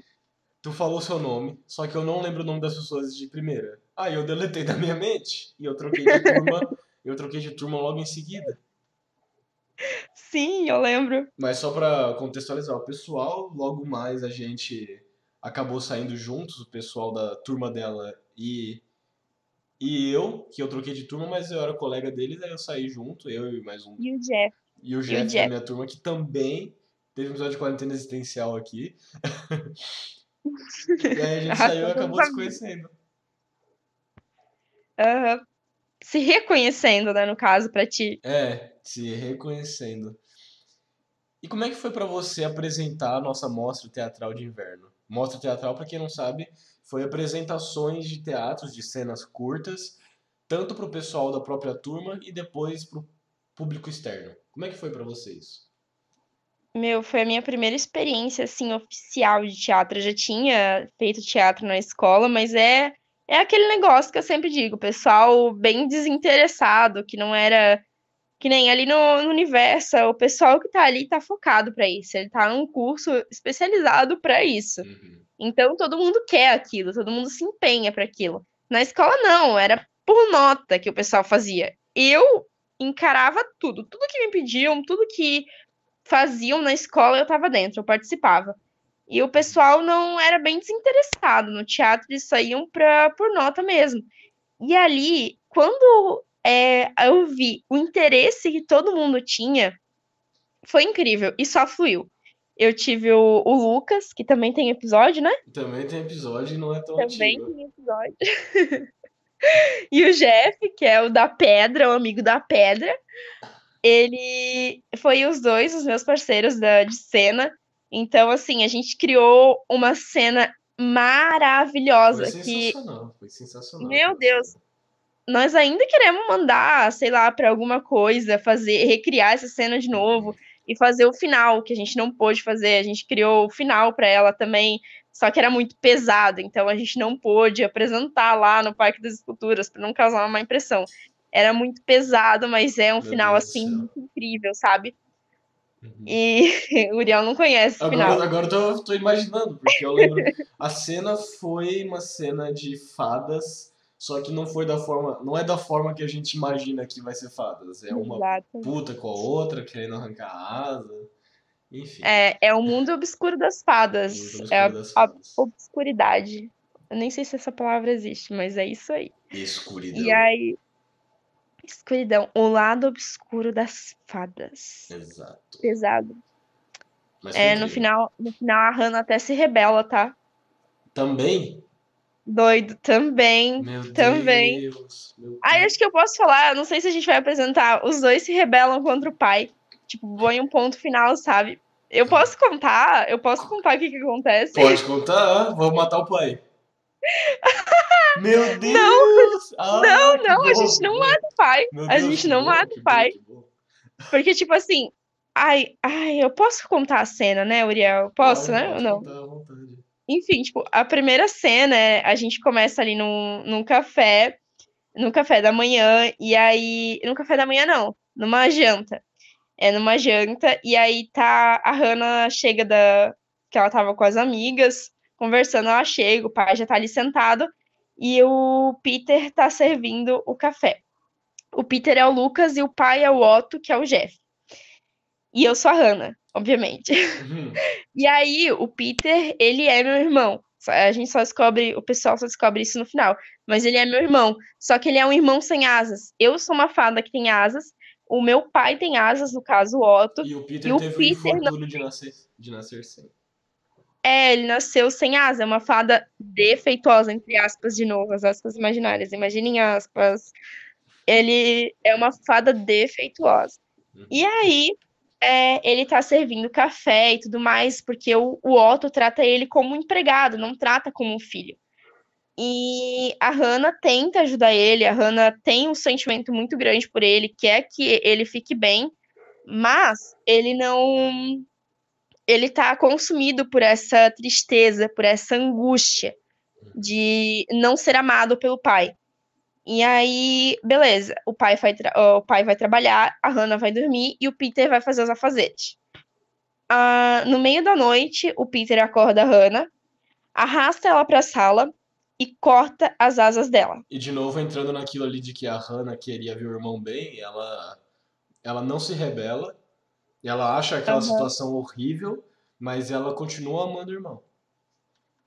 Speaker 1: tu falou seu nome, só que eu não lembro o nome das pessoas de primeira. Aí eu deletei da minha mente e eu troquei de turma. eu troquei de turma logo em seguida.
Speaker 2: Sim, eu lembro.
Speaker 1: Mas só pra contextualizar o pessoal, logo mais a gente acabou saindo juntos, o pessoal da turma dela e, e eu, que eu troquei de turma, mas eu era colega deles, aí eu saí junto, eu e mais um.
Speaker 2: E o Jeff.
Speaker 1: E o Jeff, da minha turma, que também teve um episódio de quarentena existencial aqui. e aí a gente saiu e acabou se conhecendo.
Speaker 2: Uhum. Se reconhecendo, né, no caso, pra ti.
Speaker 1: É, se reconhecendo. E como é que foi para você apresentar a nossa mostra teatral de inverno? Mostra teatral, para quem não sabe, foi apresentações de teatros, de cenas curtas, tanto para o pessoal da própria turma e depois para o público externo. Como é que foi para vocês?
Speaker 2: Meu, foi a minha primeira experiência assim oficial de teatro. Eu já tinha feito teatro na escola, mas é é aquele negócio que eu sempre digo, pessoal bem desinteressado, que não era que nem ali no, no universo, o pessoal que tá ali tá focado para isso, ele tá num curso especializado para isso. Uhum. Então todo mundo quer aquilo, todo mundo se empenha para aquilo. Na escola não, era por nota que o pessoal fazia. Eu encarava tudo, tudo que me pediam, tudo que faziam na escola, eu tava dentro, eu participava. E o pessoal não era bem desinteressado no teatro, eles saíam pra, por nota mesmo. E ali, quando é, eu vi o interesse que todo mundo tinha, foi incrível e só fluiu. Eu tive o, o Lucas, que também tem episódio, né?
Speaker 1: Também tem episódio e não é tão
Speaker 2: Também
Speaker 1: antigo.
Speaker 2: tem episódio. e o Jeff, que é o da Pedra, o amigo da Pedra. Ele foi os dois, os meus parceiros da, de cena. Então, assim, a gente criou uma cena maravilhosa.
Speaker 1: Foi sensacional, que... foi sensacional.
Speaker 2: Meu Deus, nós ainda queremos mandar, sei lá, para alguma coisa, fazer, recriar essa cena de novo e fazer o final, que a gente não pôde fazer. A gente criou o final para ela também, só que era muito pesado, então a gente não pôde apresentar lá no Parque das Esculturas para não causar uma má impressão. Era muito pesado, mas é um Meu final Deus assim muito incrível, sabe? Uhum. E o Uriel não conhece o
Speaker 1: agora,
Speaker 2: final.
Speaker 1: Agora eu tô, tô imaginando, porque eu lembro. a cena foi uma cena de fadas só que não foi da forma, não é da forma que a gente imagina que vai ser fadas. É uma Exato. puta com a outra, querendo arrancar a asa. Enfim.
Speaker 2: É, é o mundo obscuro das fadas. Obscuro é a, das fadas. a obscuridade. Eu nem sei se essa palavra existe, mas é isso aí.
Speaker 1: Escuridão.
Speaker 2: E aí. Escuridão. O lado obscuro das fadas.
Speaker 1: Exato.
Speaker 2: Pesado. Mas é, no final, no final a Hannah até se rebela, tá?
Speaker 1: Também?
Speaker 2: Doido também.
Speaker 1: Meu
Speaker 2: também.
Speaker 1: Deus, meu
Speaker 2: Aí acho que eu posso falar, não sei se a gente vai apresentar. Os dois se rebelam contra o pai. Tipo, põe um ponto final, sabe? Eu posso contar? Eu posso contar o que, que acontece?
Speaker 1: Pode contar, vou matar o pai. Meu Deus!
Speaker 2: Não, ah, não, não a gente não mata o pai. a gente não bom, mata o pai. Porque, tipo assim, ai, ai, eu posso contar a cena, né, Uriel? Posso, né? Ou não?
Speaker 1: Contar.
Speaker 2: Enfim, tipo, a primeira cena é a gente começa ali num, num café, no café da manhã, e aí. No café da manhã, não, numa janta. É numa janta, e aí tá. A Hannah chega da. que ela tava com as amigas, conversando, ela chega, o pai já tá ali sentado, e o Peter tá servindo o café. O Peter é o Lucas e o pai é o Otto, que é o Jeff. E eu sou a Hannah obviamente. Uhum. E aí, o Peter, ele é meu irmão. A gente só descobre, o pessoal só descobre isso no final. Mas ele é meu irmão. Só que ele é um irmão sem asas. Eu sou uma fada que tem asas. O meu pai tem asas, no caso, o Otto.
Speaker 1: E o Peter e o teve Peter infortúnio não... de, nascer, de nascer sem.
Speaker 2: É, ele nasceu sem asa. É uma fada defeituosa, entre aspas, de novo, as aspas imaginárias. Imaginem aspas. Ele é uma fada defeituosa. Uhum. E aí, é, ele tá servindo café e tudo mais, porque o, o Otto trata ele como um empregado, não trata como um filho. E a Hannah tenta ajudar ele, a Hannah tem um sentimento muito grande por ele, quer que ele fique bem, mas ele não. Ele tá consumido por essa tristeza, por essa angústia de não ser amado pelo pai. E aí, beleza, o pai vai, o pai vai trabalhar, a Hannah vai dormir e o Peter vai fazer os afazeres. Ah, no meio da noite, o Peter acorda a Hannah, arrasta ela para a sala e corta as asas dela.
Speaker 1: E de novo entrando naquilo ali de que a Hannah queria ver o irmão bem, ela ela não se rebela, ela acha aquela uhum. situação horrível, mas ela continua amando o irmão.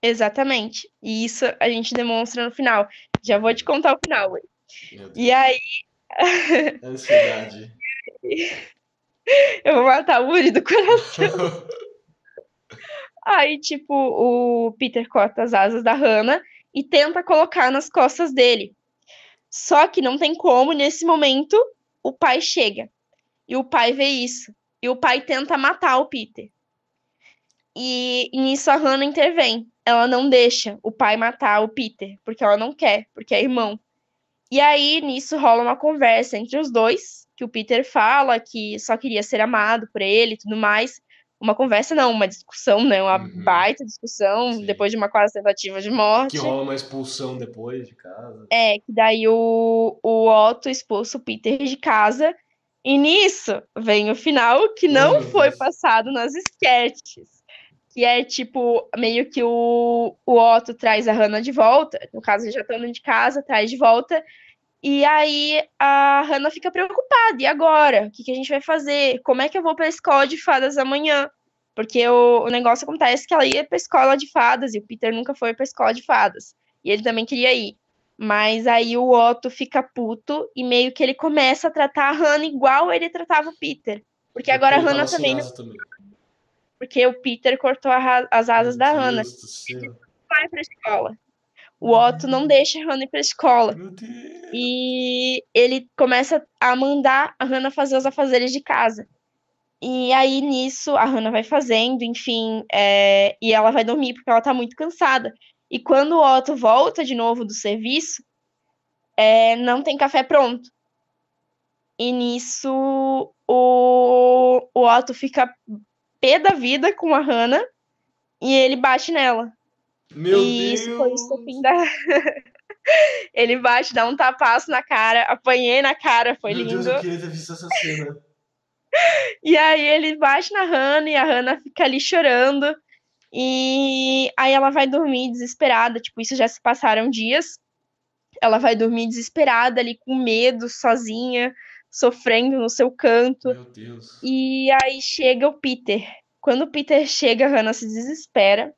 Speaker 2: Exatamente. E isso a gente demonstra no final. Já vou te contar o final. E aí.
Speaker 1: Ansiedade.
Speaker 2: Eu vou matar o Uri do coração. Aí, tipo, o Peter corta as asas da Hannah e tenta colocar nas costas dele. Só que não tem como, nesse momento, o pai chega. E o pai vê isso. E o pai tenta matar o Peter. E, e nisso a Hannah intervém. Ela não deixa o pai matar o Peter, porque ela não quer, porque é irmão. E aí, nisso, rola uma conversa entre os dois, que o Peter fala que só queria ser amado por ele e tudo mais. Uma conversa, não, uma discussão, né? Uma
Speaker 1: Uhum.
Speaker 2: baita discussão,
Speaker 1: Sim.
Speaker 2: depois de uma quase tentativa de morte.
Speaker 1: Que rola uma expulsão depois de casa.
Speaker 2: É, que daí o, o Otto expulsa o Peter de casa. E nisso vem o final que não
Speaker 1: meu
Speaker 2: foi passado nas sketches. Que é tipo, meio que o, o Otto traz a Hannah de volta. No caso, eles já estão dentro de casa, traz de volta. E aí a Hannah fica preocupada. E agora? O que, que a gente vai fazer? Como é que eu vou pra escola de fadas amanhã? Porque o, o negócio acontece que ela ia pra escola de fadas e o Peter nunca foi pra escola de fadas. E ele também queria ir. Mas aí o Otto fica puto e meio que ele começa a tratar a Hannah igual ele tratava o Peter. Porque agora a Hannah também.
Speaker 1: asa também.
Speaker 2: Porque o Peter cortou a as asas da
Speaker 1: Meu
Speaker 2: Hannah.
Speaker 1: Deus do céu.
Speaker 2: Vai pra escola. O Otto não deixa a Hannah ir pra escola. E ele começa a mandar a Hannah fazer os afazeres de casa. E aí, nisso, a Hannah vai fazendo, enfim, é, e ela vai dormir porque ela tá muito cansada. E quando o Otto volta de novo do serviço, é, não tem café pronto. E nisso, o, o Otto fica pé da vida com a Hannah e ele bate nela.
Speaker 1: Meu
Speaker 2: e
Speaker 1: Deus.
Speaker 2: isso foi o estopim da. ele bate, dá um tapaço na cara, apanhei na cara, foi
Speaker 1: Meu
Speaker 2: lindo.
Speaker 1: Deus, eu queria ter visto essa cena.
Speaker 2: E aí ele bate na Hannah e a Hannah fica ali chorando. E aí ela vai dormir desesperada, tipo, isso já se passaram dias. Ela vai dormir desesperada ali com medo, sozinha, sofrendo no seu canto.
Speaker 1: Meu Deus.
Speaker 2: E aí chega o Peter. Quando o Peter chega, a Hannah se desespera,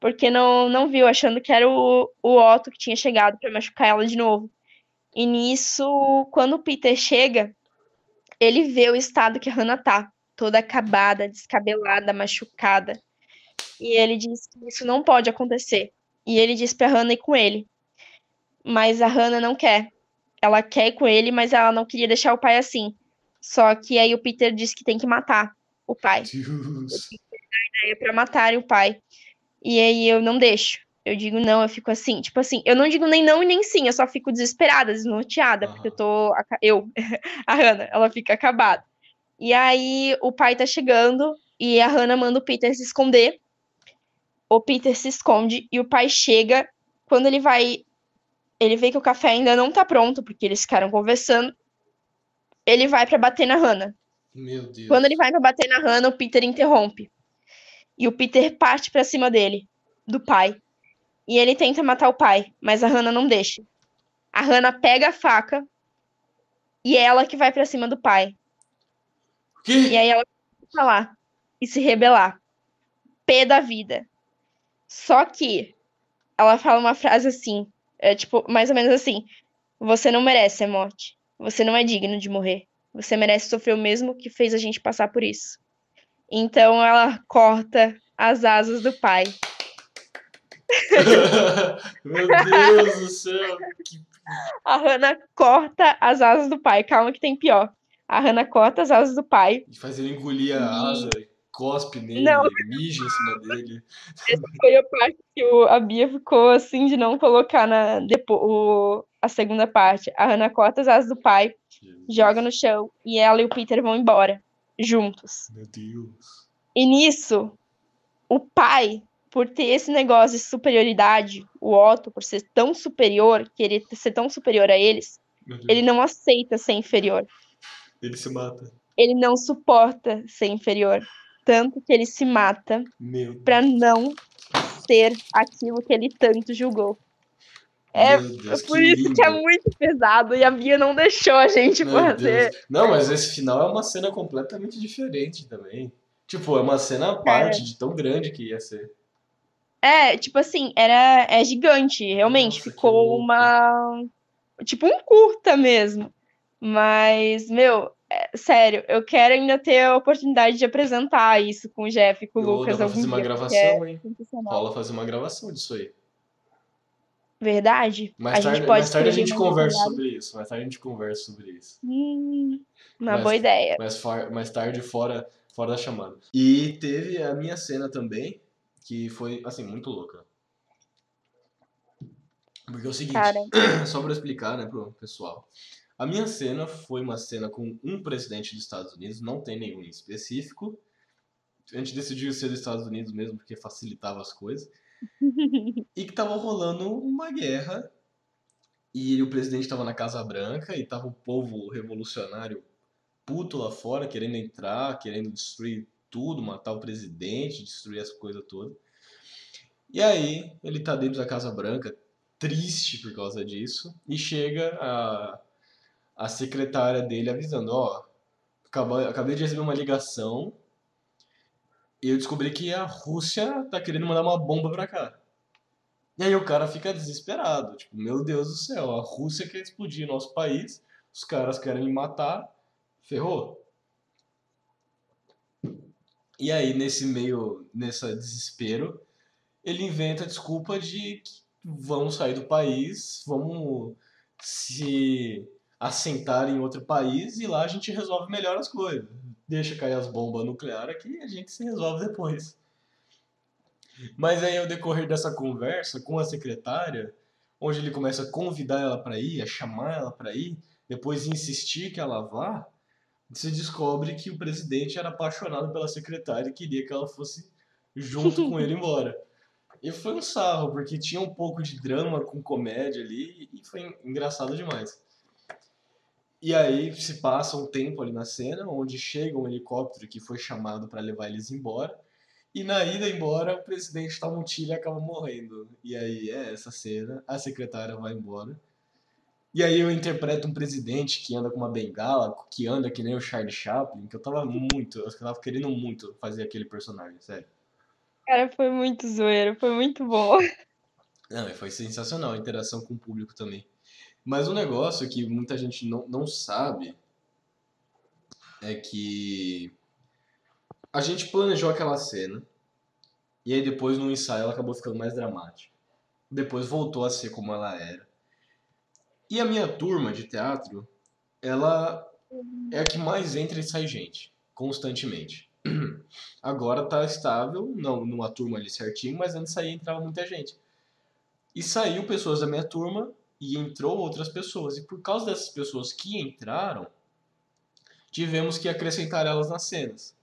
Speaker 2: porque não, não viu, achando que era o, o Otto que tinha chegado para machucar ela de novo. E nisso, quando o Peter chega, ele vê o estado que a Hannah tá, toda acabada, descabelada, machucada. E ele diz que isso não pode acontecer. E ele diz pra Hannah ir com ele. Mas a Hannah não quer. Ela quer ir com ele, mas ela não queria deixar o pai assim. Só que aí o Peter diz que tem que matar o pai.
Speaker 1: Deus.
Speaker 2: Pra matarem o pai. E aí eu não deixo. Eu digo não, eu fico assim. Tipo assim, eu não digo nem não e nem sim. Eu só fico desesperada, desnorteada.
Speaker 1: Aham.
Speaker 2: Porque eu tô. Eu, a Hannah, ela fica acabada. E aí o pai tá chegando e a Hannah manda o Peter se esconder. O Peter se esconde e o pai chega. Quando ele vai. Ele vê que o café ainda não tá pronto, porque eles ficaram conversando. Ele vai pra bater na Hannah.
Speaker 1: Meu Deus.
Speaker 2: Quando ele vai pra bater na Hannah, o Peter interrompe. E o Peter parte pra cima dele, do pai. E ele tenta matar o pai, mas a Hannah não deixa. A Hannah pega a faca e é ela que vai pra cima do pai.
Speaker 1: O quê?
Speaker 2: E aí ela falar e se rebelar. Pé da vida. Só que ela fala uma frase assim, é tipo, mais ou menos assim: Você não merece a morte. Você não é digno de morrer. Você merece sofrer o mesmo que fez a gente passar por isso. Então ela corta as asas do pai.
Speaker 1: Meu Deus do céu. Que...
Speaker 2: A Hannah corta as asas do pai. Calma que tem pior. A Hannah corta as asas do pai.
Speaker 1: E faz ele engolir a asa, cospe nele,
Speaker 2: Não.
Speaker 1: mija em cima dele.
Speaker 2: Foi a parte que o- a Bia ficou assim de não colocar na depo, o, a segunda parte. A Hannah corta as asas do pai, joga no chão e ela e o Peter vão embora juntos.
Speaker 1: Meu Deus.
Speaker 2: E nisso, o pai, por ter esse negócio de superioridade, o Otto, por ser tão superior, querer ser tão superior a eles, ele não aceita ser inferior.
Speaker 1: Ele se mata.
Speaker 2: Ele não suporta ser inferior. Tanto que ele se mata pra não ser aquilo que ele tanto julgou. É,
Speaker 1: Deus,
Speaker 2: É por
Speaker 1: que
Speaker 2: isso que é
Speaker 1: lindo.
Speaker 2: muito pesado e a Bia não deixou a gente
Speaker 1: Meu
Speaker 2: fazer.
Speaker 1: Deus. Não, mas esse final é uma cena completamente diferente também. Tipo, é uma cena à parte de tão grande que ia ser.
Speaker 2: É, tipo assim, era é gigante, realmente.
Speaker 1: Nossa,
Speaker 2: ficou uma. Tipo um curta mesmo. Mas, meu, é, sério, eu quero ainda ter a oportunidade de apresentar isso com o Jeff e com o
Speaker 1: Eu, dá
Speaker 2: Lucas
Speaker 1: pra
Speaker 2: algum
Speaker 1: fazer uma gravação,
Speaker 2: é
Speaker 1: hein? Rola fazer uma gravação disso aí.
Speaker 2: Verdade?
Speaker 1: Mais
Speaker 2: a gente
Speaker 1: tarde,
Speaker 2: pode
Speaker 1: mais tarde a gente conversa sobre isso. Mais tarde a gente conversa sobre isso.
Speaker 2: Hum, uma
Speaker 1: Mais-
Speaker 2: boa ideia.
Speaker 1: mais, mais tarde fora, fora da chamada. E teve a minha cena também, que foi, assim, muito louca. Porque é o seguinte,
Speaker 2: Cara,
Speaker 1: só pra explicar, né, pro pessoal. A minha cena foi uma cena com um presidente dos Estados Unidos, não tem nenhum em específico. A gente decidiu ser dos Estados Unidos mesmo porque facilitava as coisas. E que tava rolando uma guerra. E o presidente tava na Casa Branca e tava o povo revolucionário puto lá fora, querendo entrar, querendo destruir tudo, matar o presidente, destruir essa coisa toda. E aí, ele tá dentro da Casa Branca, triste por causa disso, e chega a, a secretária dele avisando, ó, acabei, de receber uma ligação e eu descobri que a Rússia tá querendo mandar uma bomba pra cá. E aí o cara fica desesperado, tipo, meu Deus do céu, a Rússia quer explodir nosso país, os caras querem me matar, ferrou. E aí, nesse meio, nessa desespero, ele inventa a desculpa de que vamos sair do país, vamos se assentar em outro país e lá a gente resolve melhor as coisas. Deixa cair as bombas nucleares aqui e a gente se resolve depois. Mas aí, ao decorrer dessa conversa com a secretária, onde ele começa a convidar ela para ir, a chamar ela para ir, depois insistir que ela vá, se descobre que o presidente era apaixonado pela secretária e queria que ela fosse junto com ele embora. E foi um sarro, porque tinha um pouco de drama com comédia ali e foi engraçado demais. E aí se passa um tempo ali na cena, onde chega um helicóptero que foi chamado para levar eles embora. E na ida embora, o presidente um e acaba morrendo. E aí é essa cena, a secretária vai embora. E aí eu interpreto um presidente que anda com uma bengala, que anda que nem o Charlie Chaplin, que eu tava muito, eu tava querendo muito fazer aquele personagem, sério.
Speaker 2: cara, foi muito zoeiro, foi muito bom.
Speaker 1: Não, foi sensacional a interação com o público também. Mas um negócio que muita gente não, não sabe é que a gente planejou aquela cena e aí depois no ensaio ela acabou ficando mais dramática. Depois voltou a ser como ela era. E a minha turma de teatro, ela é a que mais entra e sai gente, constantemente. Agora tá estável, não numa turma ali certinho, mas antes saía entrava muita gente. E saiu pessoas da minha turma e entrou outras pessoas. E por causa dessas pessoas que entraram, tivemos que acrescentar elas nas cenas.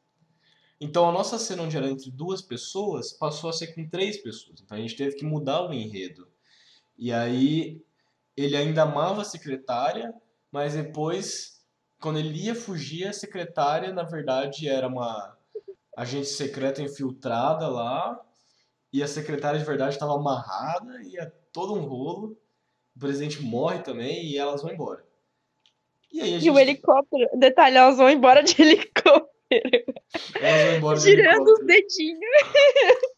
Speaker 1: Então a nossa cena onde era entre duas pessoas passou a ser com três pessoas. Então a gente teve que mudar o enredo. E aí ele ainda amava a secretária, mas depois, quando ele ia fugir, a secretária na verdade era uma agente secreta infiltrada lá. E a secretária de verdade estava amarrada e é todo um rolo. O presidente morre também e elas vão embora. E aí a
Speaker 2: E
Speaker 1: gente
Speaker 2: o helicóptero, detalhe, elas vão embora de helicóptero,
Speaker 1: elas vão embora de
Speaker 2: girando os dedinhos.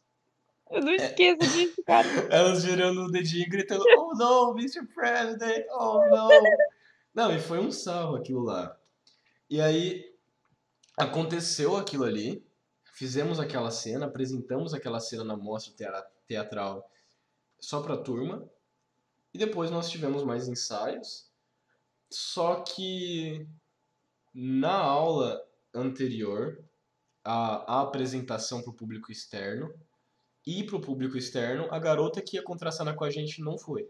Speaker 2: Eu não esqueço disso, cara.
Speaker 1: Elas girando o dedinho e gritando, oh no, Mr. President, oh no. Não, e foi um salvo aquilo lá. E aí aconteceu aquilo ali, fizemos aquela cena, apresentamos aquela cena na mostra teatral só pra turma, e depois nós tivemos mais ensaios, só que na aula anterior, a, a apresentação para o público externo, e para o público externo, a garota que ia contracenar com a gente não foi.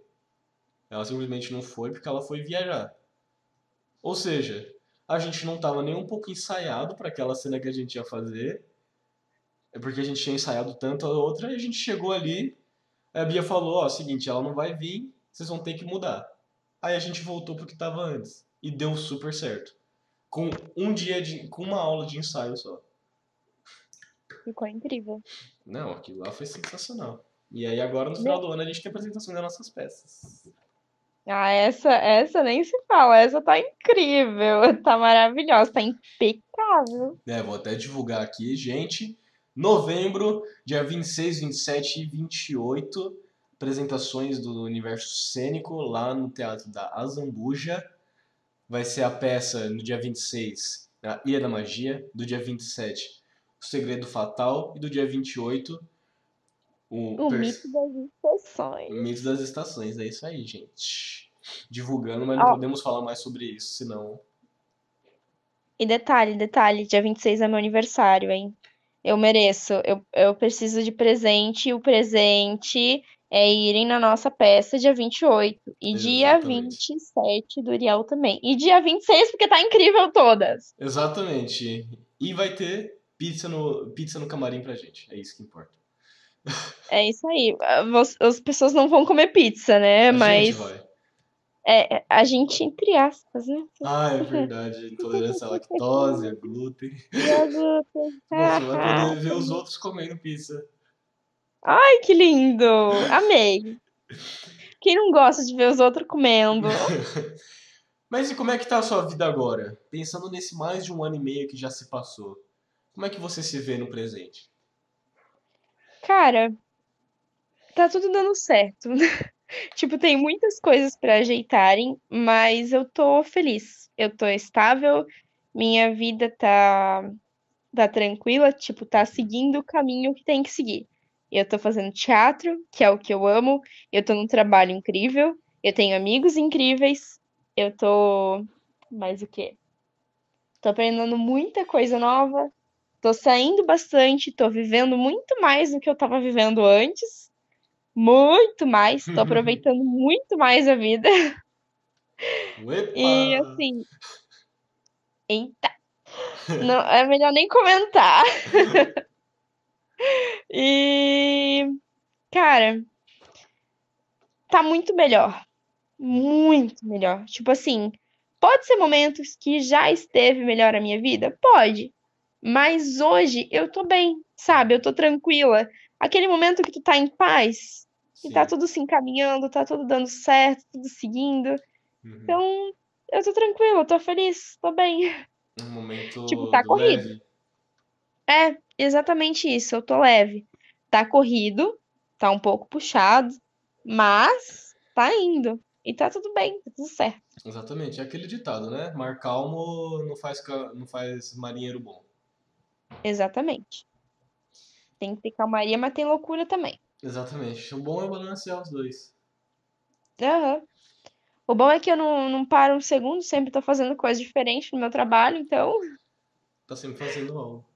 Speaker 1: Ela simplesmente não foi porque ela foi viajar. Ou seja, a gente não estava nem um pouco ensaiado para aquela cena que a gente ia fazer. É porque a gente tinha ensaiado tanto a outra e a gente chegou ali. A Bia falou: Ó, seguinte, ela não vai vir, vocês vão ter que mudar. Aí a gente voltou pro que estava antes. E deu super certo. Com um dia de. com uma aula de ensaio só.
Speaker 2: Ficou incrível.
Speaker 1: Não, aquilo lá foi sensacional. E aí agora no final do ano a gente tem apresentação das nossas peças.
Speaker 2: Ah, essa, essa nem se fala, essa tá incrível, tá maravilhosa, tá impecável.
Speaker 1: É, vou até divulgar aqui, gente. Novembro, dia 26, 27 e 28, apresentações do universo cênico lá no Teatro da Azambuja. vai ser a peça no dia 26, a Ilha da Magia, do dia 27, O Segredo Fatal, e do dia 28, o,
Speaker 2: O mito das estações.
Speaker 1: Mito das Estações. É isso aí, gente. Divulgando, mas não
Speaker 2: Ó.
Speaker 1: podemos falar mais sobre isso, senão.
Speaker 2: E detalhe, detalhe, dia 26 é meu aniversário, hein? Eu mereço, eu, eu preciso de presente, e o presente é irem na nossa peça dia 28. E dia
Speaker 1: Exatamente.
Speaker 2: 27 do Uriel também. E dia 26, porque tá incrível todas.
Speaker 1: Exatamente. E vai ter pizza no, pizza no camarim pra gente. É isso que importa.
Speaker 2: É isso aí. As pessoas não vão comer pizza, né?
Speaker 1: A
Speaker 2: Mas
Speaker 1: gente vai.
Speaker 2: é, a gente, entre aspas, né?
Speaker 1: Ah, é verdade. Intolerância à lactose, a glúten.
Speaker 2: Nossa,
Speaker 1: Você vai poder ver os outros comendo pizza.
Speaker 2: Ai, que lindo! Amei. Quem não gosta de ver os outros comendo?
Speaker 1: Mas e como é que tá a sua vida agora? Pensando nesse mais de um ano e meio que já se passou. Como é que você se vê no presente?
Speaker 2: Cara, tá tudo dando certo. Tipo, tem muitas coisas pra ajeitarem, mas eu tô feliz. Eu tô estável, minha vida tá, tá tranquila, tipo, tá seguindo o caminho que tem que seguir. Eu tô fazendo teatro, que é o que eu amo, eu tô num trabalho incrível, eu tenho amigos incríveis, eu tô. Mais o quê? Tô aprendendo muita coisa nova, tô saindo bastante, tô vivendo muito mais do que eu tava vivendo antes. Muito mais, tô aproveitando muito mais a vida.
Speaker 1: Uepa!
Speaker 2: E assim. Eita! Não, é melhor nem comentar. E. Cara, tá muito melhor. Muito melhor. Tipo assim, pode ser momentos que já esteve melhor a minha vida? Pode. Mas hoje eu tô bem, sabe? Eu tô tranquila. Aquele momento que tu tá em paz, que
Speaker 1: Sim.
Speaker 2: tá tudo se encaminhando, tá tudo dando certo, tudo seguindo.
Speaker 1: Uhum.
Speaker 2: Então, eu tô tranquila, tô feliz, tô bem.
Speaker 1: Um momento
Speaker 2: tipo, tá
Speaker 1: do
Speaker 2: corrido.
Speaker 1: leve.
Speaker 2: É, exatamente isso, eu tô leve. Tá corrido, tá um pouco puxado, mas tá indo. E tá tudo bem, tá tudo certo.
Speaker 1: Exatamente, é aquele ditado, né? Mar calmo não faz, não faz marinheiro bom.
Speaker 2: Exatamente. Tem que ter calmaria, mas tem loucura também.
Speaker 1: Exatamente. O bom é balancear os dois.
Speaker 2: Aham. O bom é que eu não, não paro um segundo, sempre tô fazendo coisa diferente no meu trabalho, então,
Speaker 1: Tá sempre fazendo algo.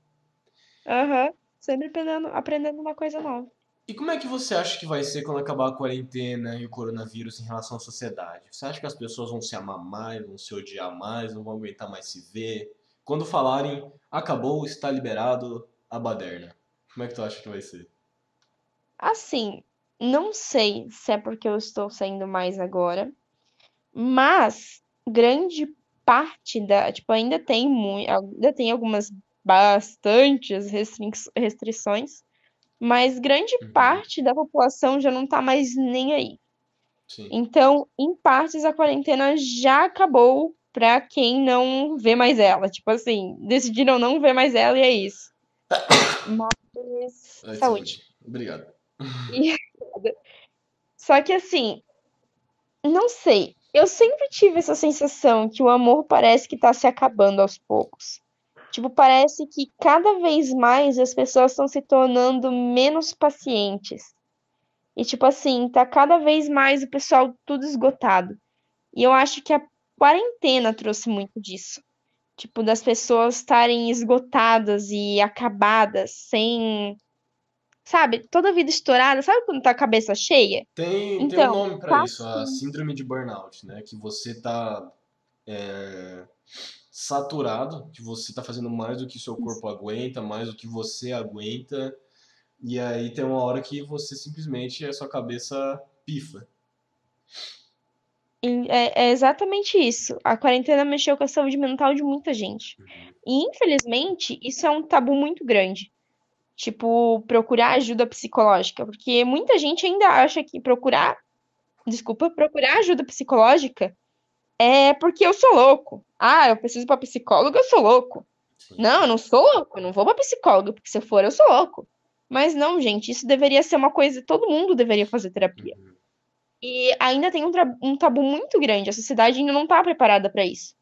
Speaker 2: Aham, sempre aprendendo, aprendendo uma coisa nova.
Speaker 1: E como é que você acha que vai ser quando acabar a quarentena e o coronavírus em relação à sociedade? Você acha que as pessoas vão se amar mais, vão se odiar mais, não vão aguentar mais se ver? Quando falarem, acabou, está liberado a baderna. Como é que tu acha que vai ser?
Speaker 2: Assim, não sei se é porque eu estou saindo mais agora, mas grande parte da, tipo, ainda tem muito, ainda tem algumas bastantes restrições, mas grande
Speaker 1: Uhum.
Speaker 2: parte da população já não tá mais nem aí.
Speaker 1: Sim.
Speaker 2: Então, em partes, a quarentena já acabou pra quem não vê mais ela. Tipo assim, decidiram não ver mais ela e é isso. Mas,
Speaker 1: Ai,
Speaker 2: saúde.
Speaker 1: Obrigado.
Speaker 2: Só que assim, não sei. Eu sempre tive essa sensação que o amor parece que tá se acabando aos poucos. Tipo, parece que cada vez mais as pessoas estão se tornando menos pacientes. E tipo assim, tá cada vez mais o pessoal tudo esgotado. E eu acho que a quarentena trouxe muito disso. Tipo, das pessoas estarem esgotadas e acabadas, sem, sabe, toda a vida estourada. Sabe quando tá a cabeça cheia?
Speaker 1: Tem, tem um
Speaker 2: Então,
Speaker 1: nome pra
Speaker 2: tá
Speaker 1: isso, a
Speaker 2: sim.
Speaker 1: síndrome de burnout, né? Que você tá é, saturado, que você tá fazendo mais do que seu corpo aguenta, mais do que você aguenta, e aí tem uma hora que você simplesmente, a sua cabeça pifa.
Speaker 2: É, é exatamente isso. A quarentena mexeu com a saúde mental de muita gente. E, infelizmente, isso é um tabu muito grande. Tipo, procurar ajuda psicológica. Porque muita gente ainda acha que procurar, desculpa, procurar ajuda psicológica é porque eu sou louco. Ah, eu preciso ir pra psicóloga, eu sou louco.
Speaker 1: Sim.
Speaker 2: Não, eu não sou louco, eu não vou pra psicóloga, porque se eu for, eu sou louco. Mas não, gente, isso deveria ser uma coisa, todo mundo deveria fazer terapia.
Speaker 1: Uhum.
Speaker 2: E ainda tem um, um tabu muito grande, a sociedade ainda não tá preparada para isso.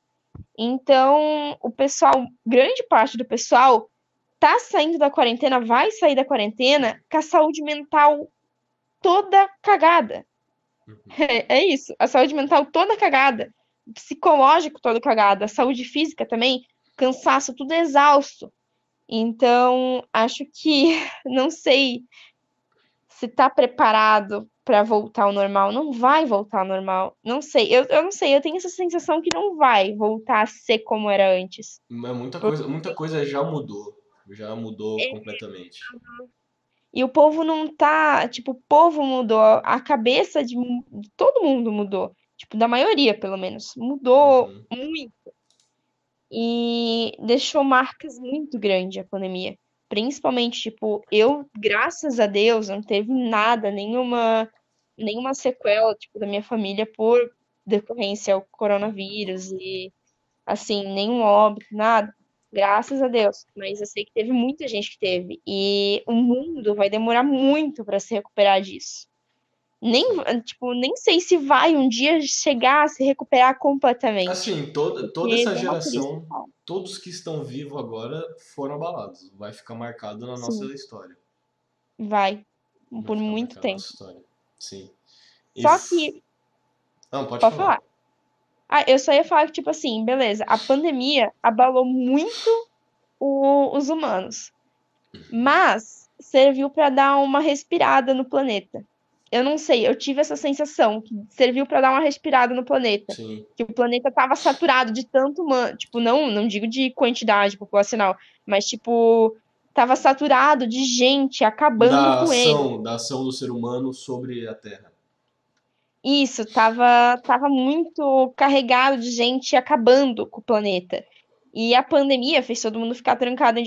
Speaker 2: Então, o pessoal, grande parte do pessoal tá saindo da quarentena, vai sair da quarentena com a saúde mental toda cagada. Uhum. É, é, isso, a saúde mental toda cagada, psicológico todo cagado, a saúde física também, cansaço, tudo exausto. Então, acho que não sei se tá preparado para voltar ao normal. Não vai voltar ao normal. Não sei. Eu, eu não sei. Eu tenho essa sensação que não vai voltar a ser como era antes.
Speaker 1: Mas muita coisa, muita coisa já mudou. Já mudou é. completamente.
Speaker 2: E o povo não tá. Tipo, o povo mudou. A cabeça de, de todo mundo mudou. Tipo, da maioria, pelo menos. Mudou uhum. muito. E deixou marcas muito grandes a pandemia. Principalmente, tipo, eu, graças a Deus, não teve nada, nenhuma, nenhuma sequela, tipo, da minha família por decorrência ao coronavírus e, assim, nenhum óbito, nada. Graças a Deus. Mas eu sei que teve muita gente que teve. E o mundo vai demorar muito para se recuperar disso. Nem, tipo, nem sei se vai um dia chegar a se recuperar completamente.
Speaker 1: Assim, toda, toda essa geração, todos que estão vivos agora foram abalados. Vai ficar marcado na nossa Sim. história.
Speaker 2: Vai. Vai por muito tempo.
Speaker 1: Sim.
Speaker 2: Só que.
Speaker 1: Não, pode, pode falar. falar.
Speaker 2: Ah, eu só ia falar que, tipo assim, beleza, a pandemia abalou muito o, os humanos. Uhum. Mas serviu para dar uma respirada no planeta eu não sei, eu tive essa sensação que serviu para dar uma respirada no planeta.
Speaker 1: Sim.
Speaker 2: Que o planeta tava saturado de tanto humano, tipo, não, não digo de quantidade populacional, mas tipo, tava saturado de gente acabando
Speaker 1: da
Speaker 2: com
Speaker 1: ação,
Speaker 2: ele.
Speaker 1: Da ação do ser humano sobre a Terra.
Speaker 2: Isso, tava, tava muito carregado de gente acabando com o planeta. E a pandemia fez todo mundo ficar trancado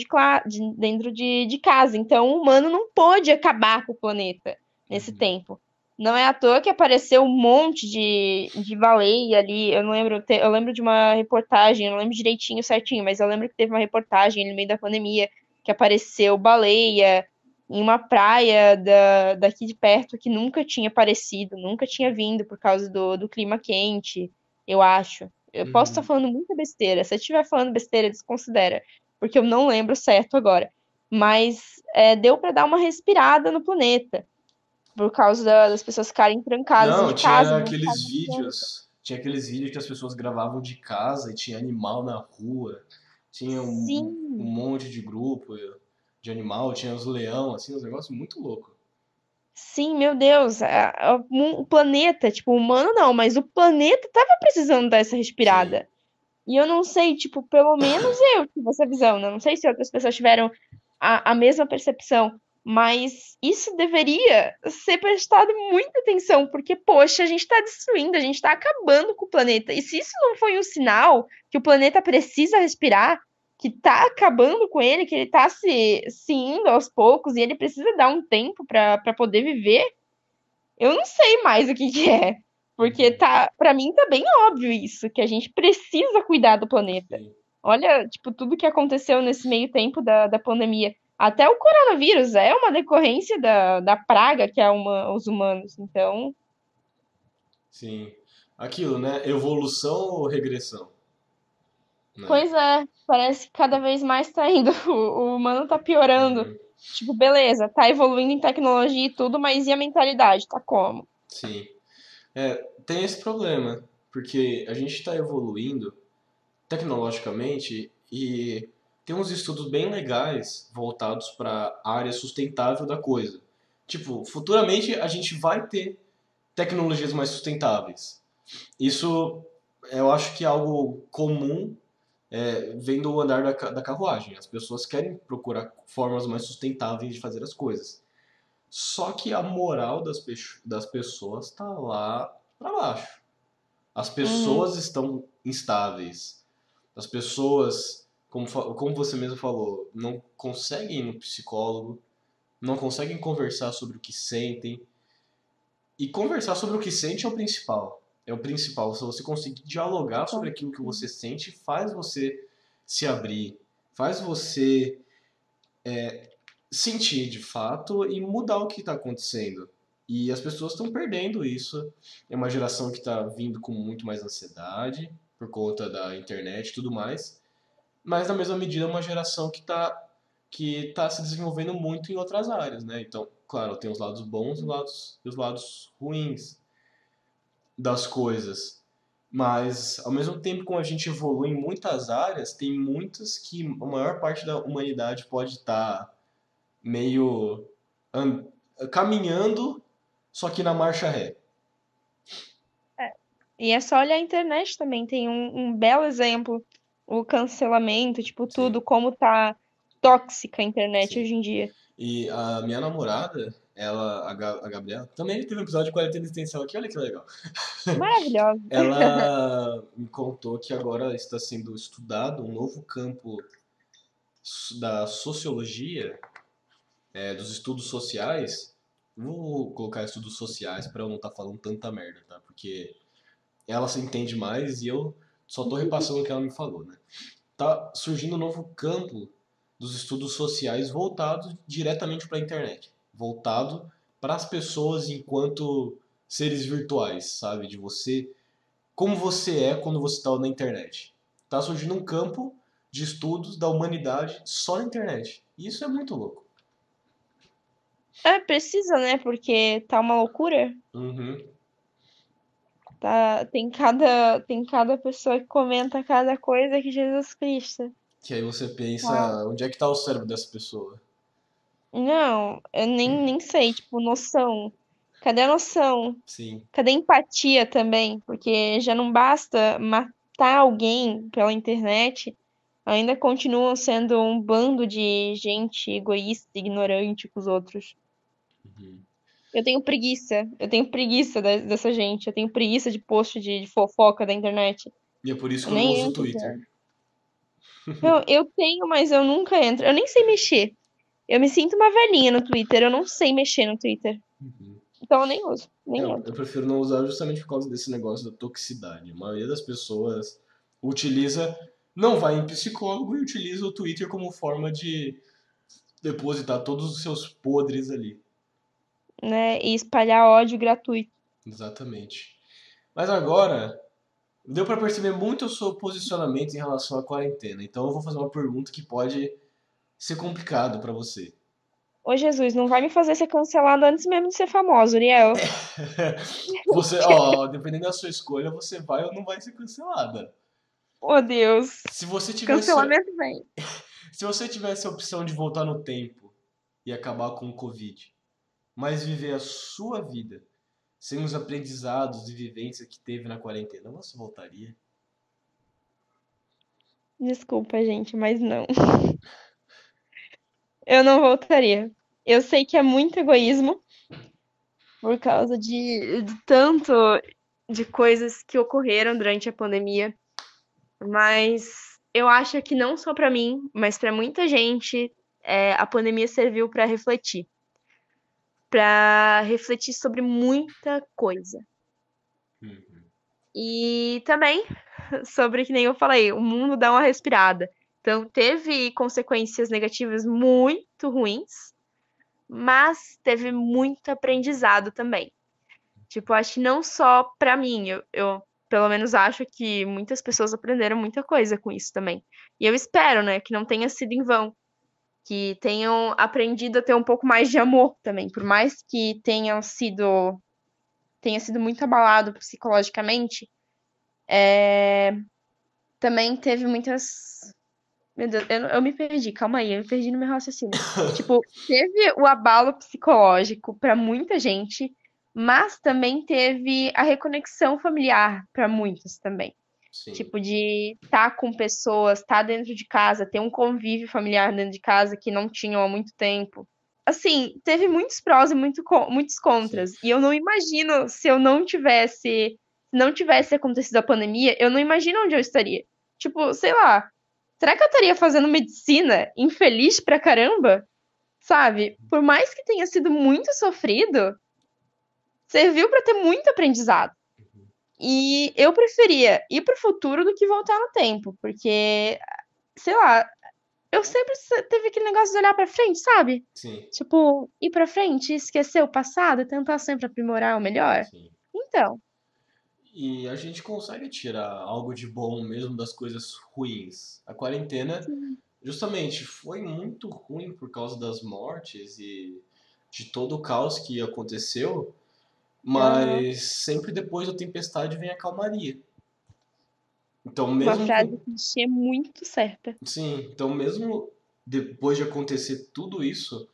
Speaker 2: dentro de, de casa. Então o humano não pôde acabar com o planeta nesse uhum. tempo. Não é à toa que apareceu um monte de, de baleia ali. Eu não lembro, eu lembro de uma reportagem, eu não lembro direitinho certinho, mas eu lembro que teve uma reportagem no meio da pandemia que apareceu baleia em uma praia da, daqui de perto que nunca tinha aparecido, nunca tinha vindo por causa do, do clima quente, eu acho. Eu uhum. posso estar falando muita besteira. Se eu estiver falando besteira, desconsidera, porque eu não lembro certo agora. Mas é, deu para dar uma respirada no planeta por causa da, das pessoas ficarem trancadas
Speaker 1: não,
Speaker 2: em casa.
Speaker 1: Não, tinha aqueles vídeos, tinha aqueles vídeos que as pessoas gravavam de casa e tinha animal na rua, tinha um, um monte de grupo de animal, tinha os leão, assim, uns negócios muito loucos.
Speaker 2: Sim, meu Deus, o planeta, tipo, o humano não, mas o planeta tava precisando dessa respirada. Sim. E eu não sei, tipo, pelo menos eu tive essa visão, né? Não sei se outras pessoas tiveram a, a mesma percepção. Mas isso deveria ser prestado muita atenção, porque, poxa, a gente está destruindo, a gente está acabando com o planeta. E se isso não foi um sinal que o planeta precisa respirar, que está acabando com ele, que ele está se, se indo aos poucos e ele precisa dar um tempo para poder viver, eu não sei mais o que, que é. Porque tá, para mim tá bem óbvio isso, que a gente precisa cuidar do planeta. Olha, tipo, tudo que aconteceu nesse meio tempo da, da pandemia. Até o coronavírus é uma decorrência da, da praga que é uma, os humanos. Então.
Speaker 1: Sim. Aquilo, né? Evolução ou regressão?
Speaker 2: Né? Pois é, parece que cada vez mais tá indo. O, o humano tá piorando. Uhum. Tipo, beleza, tá evoluindo em tecnologia e tudo, mas e a mentalidade? Tá como?
Speaker 1: Sim. É, tem esse problema, porque a gente está evoluindo tecnologicamente e tem uns estudos bem legais voltados para a área sustentável da coisa. Tipo, futuramente a gente vai ter tecnologias mais sustentáveis. Isso eu acho que é algo comum é, vendo o andar da, da carruagem. As pessoas querem procurar formas mais sustentáveis de fazer as coisas. Só que a moral das, das pessoas está lá para baixo. As pessoas uhum. estão instáveis. As pessoas como, como você mesmo falou, não conseguem ir no psicólogo, não conseguem conversar sobre o que sentem. E conversar sobre o que sente é o principal. É o principal. Se você conseguir dialogar sobre aquilo que você sente, faz você se abrir, faz você é, sentir de fato e mudar o que está acontecendo. E as pessoas estão perdendo isso. É uma geração que está vindo com muito mais ansiedade, por conta da internet e tudo mais. Mas na mesma medida é uma geração que está que tá se desenvolvendo muito em outras áreas, né? Então, claro, tem os lados bons e os lados, os lados ruins das coisas. Mas, ao mesmo tempo que a gente evolui em muitas áreas, tem muitas que a maior parte da humanidade pode estar tá meio caminhando, só que na marcha ré.
Speaker 2: É. E é só olhar a internet também, tem um, um belo exemplo. O cancelamento, tipo, tudo, Sim. como tá tóxica a internet Sim. hoje em dia.
Speaker 1: E a minha namorada, ela, a, a Gabriela, também teve um episódio de quarentena existencial aqui, olha que legal.
Speaker 2: Maravilhosa.
Speaker 1: ela me contou que agora está sendo estudado um novo campo da sociologia, é, dos estudos sociais. Vou colocar estudos sociais para eu não estar tá falando tanta merda, tá? Porque ela se entende mais e eu só tô repassando o que ela me falou, né? Tá surgindo um novo campo dos estudos sociais voltado diretamente para a internet voltado para as pessoas enquanto seres virtuais, sabe? De você, como você é quando você está na internet. Tá surgindo um campo de estudos da humanidade só na internet. E isso é muito louco.
Speaker 2: É, precisa, né? Porque tá uma loucura.
Speaker 1: Uhum.
Speaker 2: Tá, tem cada, tem cada pessoa que comenta cada coisa que Jesus Cristo.
Speaker 1: Que aí você pensa, ah. onde é que tá o cérebro dessa pessoa?
Speaker 2: Não, eu nem, nem sei, tipo, noção. Cadê a noção?
Speaker 1: Sim.
Speaker 2: Cadê a empatia também? Porque já não basta matar alguém pela internet, ainda continuam sendo um bando de gente egoísta, ignorante com os outros.
Speaker 1: Uhum.
Speaker 2: Eu tenho preguiça, eu tenho preguiça dessa gente, eu tenho preguiça de post de, de fofoca da internet.
Speaker 1: E é por isso que eu, eu não uso o Twitter.
Speaker 2: Não, eu tenho, mas eu nunca entro. Eu nem sei mexer. Eu me sinto uma velhinha no Twitter, eu não sei mexer no Twitter.
Speaker 1: Uhum.
Speaker 2: Então eu nem uso. Nem
Speaker 1: eu, eu prefiro não usar justamente por causa desse negócio da toxicidade. A maioria das pessoas utiliza, não vai em psicólogo e utiliza o Twitter como forma de depositar todos os seus podres ali.
Speaker 2: Né? E espalhar ódio gratuito.
Speaker 1: Exatamente. Mas agora, deu para perceber muito o seu posicionamento em relação à quarentena. Então eu vou fazer uma pergunta que pode ser complicado para você.
Speaker 2: Ô Jesus, não vai me fazer ser cancelado antes mesmo de ser famoso, Uriel.
Speaker 1: você, ó, dependendo da sua escolha, você vai ou não vai ser cancelada.
Speaker 2: Oh, Deus.
Speaker 1: Se você tivesse
Speaker 2: Cancelamento vem.
Speaker 1: Se você tivesse a opção de voltar no tempo e acabar com o Covid, mas viver a sua vida sem os aprendizados e vivências que teve na quarentena, você voltaria?
Speaker 2: Desculpa, gente, mas não. Eu não voltaria. Eu sei que é muito egoísmo por causa de, de tanto de coisas que ocorreram durante a pandemia, mas eu acho que não só para mim, mas para muita gente, é, a pandemia serviu para refletir, para refletir sobre muita coisa.
Speaker 1: Uhum.
Speaker 2: E também sobre que nem eu falei, o mundo dá uma respirada. Então, teve consequências negativas muito ruins, mas teve muito aprendizado também. Tipo, acho que não só para mim, eu, eu, pelo menos acho que muitas pessoas aprenderam muita coisa com isso também. E eu espero, né, que não tenha sido em vão, que tenham aprendido a ter um pouco mais de amor também, por mais que tenham sido tenha sido muito abalado psicologicamente, é, também teve muitas meu Deus, eu, eu me perdi, calma aí, eu me perdi no meu raciocínio. tipo, teve o abalo psicológico para muita gente, mas também teve a reconexão familiar para muitos também.
Speaker 1: Sim.
Speaker 2: Tipo, de estar tá com pessoas, estar tá dentro de casa, ter um convívio familiar dentro de casa que não tinham há muito tempo. Assim, teve muitos prós e muito, muitos contras. Sim. E eu não imagino se eu não tivesse. Não tivesse acontecido a pandemia, eu não imagino onde eu estaria. Tipo, sei lá, será que eu estaria fazendo medicina infeliz pra caramba? Sabe? Por mais que tenha sido muito sofrido, serviu para ter muito aprendizado. E eu preferia ir pro futuro do que voltar no tempo, porque, sei lá, eu sempre teve aquele negócio de olhar para frente, sabe?
Speaker 1: Sim.
Speaker 2: Tipo, ir para frente, esquecer o passado tentar sempre aprimorar o melhor.
Speaker 1: Sim.
Speaker 2: Então.
Speaker 1: E a gente consegue tirar algo de bom mesmo das coisas ruins. A quarentena, justamente, foi muito ruim por causa das mortes e de todo o caos que aconteceu, mas sempre depois da tempestade vem a calmaria. Então,
Speaker 2: Uma
Speaker 1: mesmo
Speaker 2: frase
Speaker 1: com...
Speaker 2: clichê muito certa.
Speaker 1: Sim, então mesmo depois de acontecer tudo isso,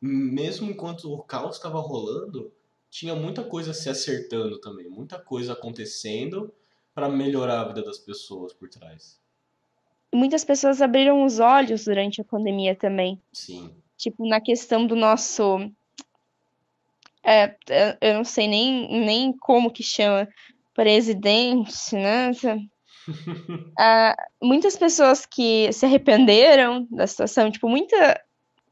Speaker 1: mesmo enquanto o caos estava rolando, tinha muita coisa se acertando também, muita coisa acontecendo para melhorar a vida das pessoas por trás.
Speaker 2: Muitas pessoas abriram os olhos durante a pandemia também.
Speaker 1: Sim.
Speaker 2: Tipo, na questão do nosso. É, eu não sei nem, nem como que chama. Presidente, né? Ah, muitas pessoas que se arrependeram da situação, tipo, muita.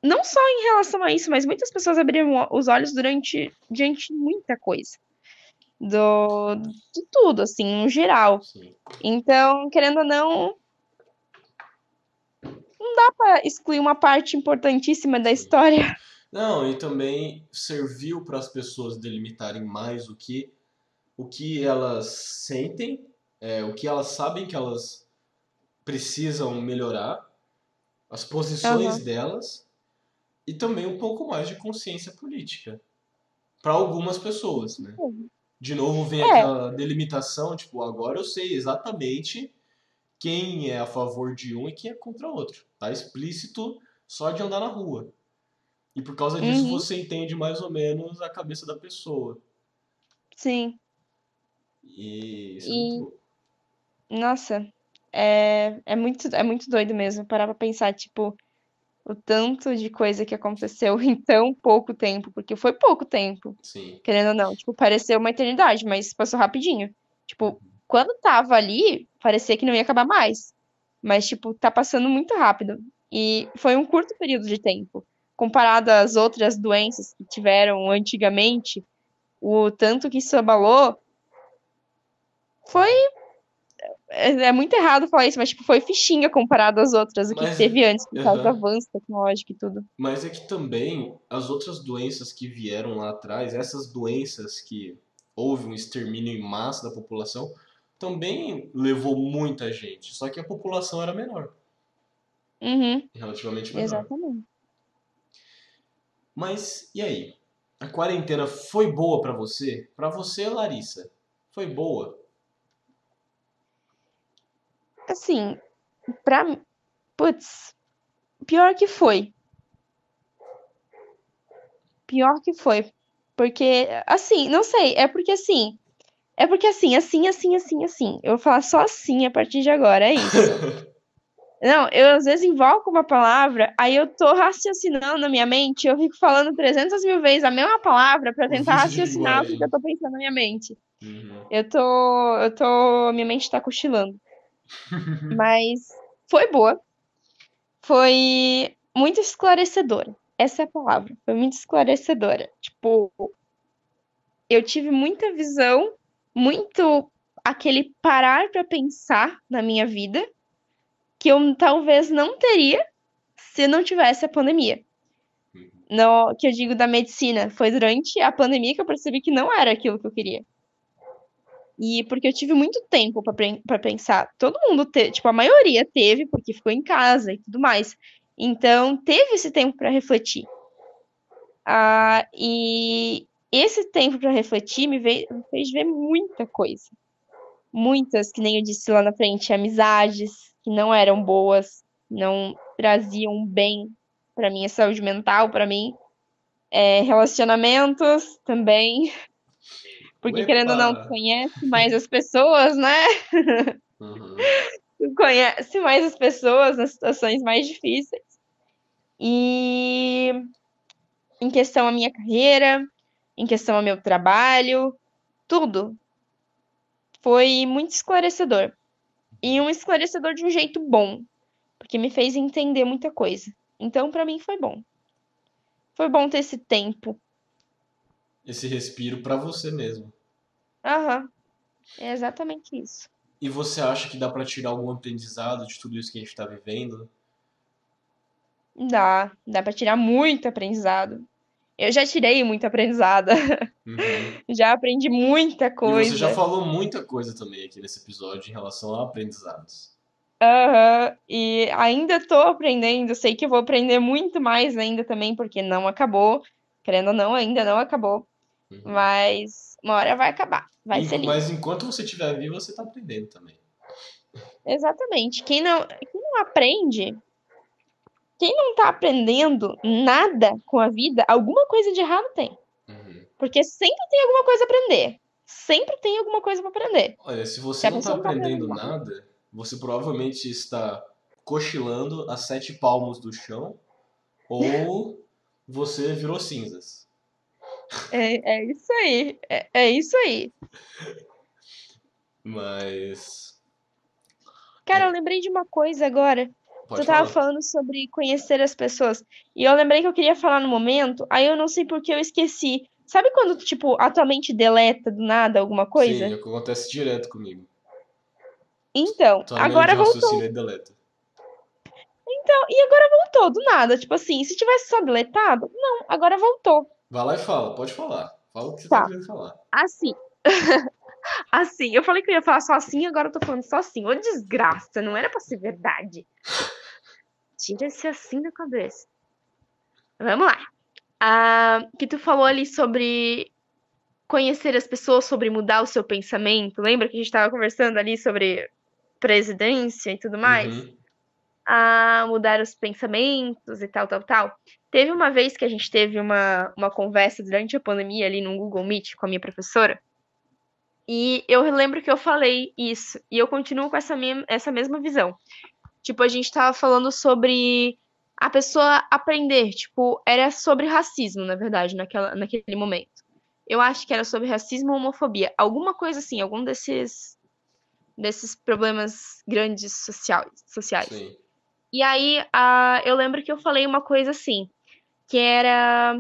Speaker 2: Não só em relação a isso, mas muitas pessoas abriram os olhos durante diante de muita coisa. Do, de tudo, assim, no geral.
Speaker 1: Sim.
Speaker 2: Então, querendo ou não, não dá para excluir uma parte importantíssima da história.
Speaker 1: Não, e também serviu para as pessoas delimitarem mais o que o que elas sentem, é, o que elas sabem que elas precisam melhorar, as posições
Speaker 2: Aham.
Speaker 1: delas e também um pouco mais de consciência política para algumas pessoas, né? De novo vem
Speaker 2: É,
Speaker 1: aquela delimitação, tipo, agora eu sei exatamente quem é a favor de um e quem é contra outro. Tá explícito só de andar na rua. E por causa disso
Speaker 2: uhum,
Speaker 1: você entende mais ou menos a cabeça da pessoa.
Speaker 2: sim.
Speaker 1: E isso é muito
Speaker 2: E,
Speaker 1: bom.
Speaker 2: nossa, é, é muito, é muito doido mesmo parar pra pensar, tipo, o tanto de coisa que aconteceu em tão pouco tempo, porque foi pouco tempo,
Speaker 1: Sim.
Speaker 2: querendo ou não. Tipo, pareceu uma eternidade, mas passou rapidinho. Tipo, quando tava ali, parecia que não ia acabar mais. Mas, tipo, tá passando muito rápido. E foi um curto período de tempo. Comparado às outras doenças que tiveram antigamente, o tanto que isso abalou foi. É, é muito errado falar isso, mas, tipo, foi fichinha comparado às outras, o que
Speaker 1: Mas,
Speaker 2: teve antes, por causa do avanço tecnológico e tudo.
Speaker 1: Mas é que também as outras doenças que vieram lá atrás, essas doenças que houve um extermínio em massa da população, também levou muita gente. Só que a população era menor,
Speaker 2: Uhum,
Speaker 1: relativamente menor.
Speaker 2: exatamente.
Speaker 1: Mas e aí? A quarentena foi boa pra você? Pra você, Larissa, foi boa?
Speaker 2: Assim, pra. Putz, pior que foi. Pior que foi. Porque, assim, não sei, é porque assim. É porque assim, assim, assim, assim, assim. Eu vou falar só assim a partir de agora, é isso. Não, eu às vezes invoco uma palavra, aí eu tô raciocinando na minha mente, eu fico falando 300 mil vezes a mesma palavra pra
Speaker 1: O
Speaker 2: tentar raciocinar o que eu tô pensando na minha mente.
Speaker 1: Uhum.
Speaker 2: Eu tô, eu tô, minha mente tá cochilando. Mas foi boa, foi muito esclarecedora. Essa é a palavra, foi muito esclarecedora. Tipo, eu tive muita visão, muito aquele parar pra pensar na minha vida, que eu talvez não teria se não tivesse a pandemia. No, que eu digo da medicina, foi durante a pandemia que eu percebi que não era aquilo que eu queria. E porque eu tive muito tempo pra pensar. Todo mundo teve, tipo, a maioria teve, porque ficou em casa e tudo mais. Então, teve esse tempo pra refletir. Ah, e esse tempo pra refletir me, veio- me fez ver muita coisa. Muitas, que nem eu disse lá na frente, amizades que não eram boas, não traziam bem pra minha saúde mental, pra mim. É, relacionamentos também, porque querendo ou não, tu conhece mais as pessoas, né?
Speaker 1: Uhum.
Speaker 2: Tu conhece mais as pessoas nas situações mais difíceis. E em questão à minha carreira, em questão ao meu trabalho, tudo foi muito esclarecedor. E um esclarecedor de um jeito bom, porque me fez entender muita coisa. Então, pra mim foi bom. Foi bom ter esse tempo.
Speaker 1: Esse respiro pra você mesmo.
Speaker 2: Aham, é exatamente isso.
Speaker 1: E você acha que dá pra tirar algum aprendizado de tudo isso que a gente tá vivendo?
Speaker 2: Dá, dá pra tirar muito aprendizado. Eu já tirei muito aprendizado.
Speaker 1: Uhum.
Speaker 2: já aprendi muita coisa.
Speaker 1: E você já falou muita coisa também aqui nesse episódio em relação a aprendizados.
Speaker 2: Aham, e ainda tô aprendendo, sei que vou aprender muito mais ainda também, porque não acabou. Querendo ou não, ainda não acabou.
Speaker 1: Uhum.
Speaker 2: Mas uma hora vai acabar. Vai
Speaker 1: E-
Speaker 2: ser lindo.
Speaker 1: mas enquanto você estiver vivo, você está aprendendo também.
Speaker 2: Exatamente. Quem não, quem não aprende, quem não tá aprendendo nada com a vida, alguma coisa de errado tem.
Speaker 1: Uhum.
Speaker 2: Porque sempre tem alguma coisa a aprender. Sempre tem alguma coisa para aprender.
Speaker 1: Olha, se
Speaker 2: Se
Speaker 1: você
Speaker 2: a
Speaker 1: não está
Speaker 2: pessoa não tá
Speaker 1: aprendendo
Speaker 2: aprendendo
Speaker 1: nada, você provavelmente está cochilando a sete palmos do chão ou você virou cinzas.
Speaker 2: É, é isso aí. É, é isso aí.
Speaker 1: Mas.
Speaker 2: Cara, eu lembrei de uma coisa agora.
Speaker 1: Pode
Speaker 2: Tu tava
Speaker 1: falar.
Speaker 2: falando sobre conhecer as pessoas. E eu lembrei que eu queria falar no momento, aí eu não sei por que eu esqueci. Sabe quando, tipo, a tua mente deleta do nada alguma coisa?
Speaker 1: Sim, acontece direto comigo.
Speaker 2: Então,
Speaker 1: Tua
Speaker 2: agora voltou.
Speaker 1: é deleta.
Speaker 2: E agora voltou, do nada. Tipo assim, se tivesse só deletado, não, agora voltou.
Speaker 1: Vai lá e fala, pode falar. Fala o que você
Speaker 2: Tá.
Speaker 1: tá querendo falar.
Speaker 2: Assim. assim, eu falei que eu ia falar só assim, agora eu tô falando só assim. Ô desgraça, não era pra ser verdade. Tira esse assim da cabeça. Vamos lá. Ah, que tu falou ali sobre conhecer as pessoas, sobre mudar o seu pensamento. Lembra que a gente tava conversando ali sobre presidência e tudo mais?
Speaker 1: Uhum.
Speaker 2: a mudar os pensamentos e tal, tal, tal. Teve uma vez que a gente teve uma, uma conversa durante a pandemia ali no Google Meet com a minha professora. E eu lembro que eu falei isso. E eu continuo com essa, essa mesma visão. Tipo, a gente tava falando sobre a pessoa aprender. Tipo, era sobre racismo, na verdade, naquela, naquele momento. Eu acho que era sobre racismo ou homofobia. Alguma coisa assim, algum desses, desses problemas grandes sociais, sociais.
Speaker 1: Sim.
Speaker 2: E aí, a, eu lembro que eu falei uma coisa assim, que era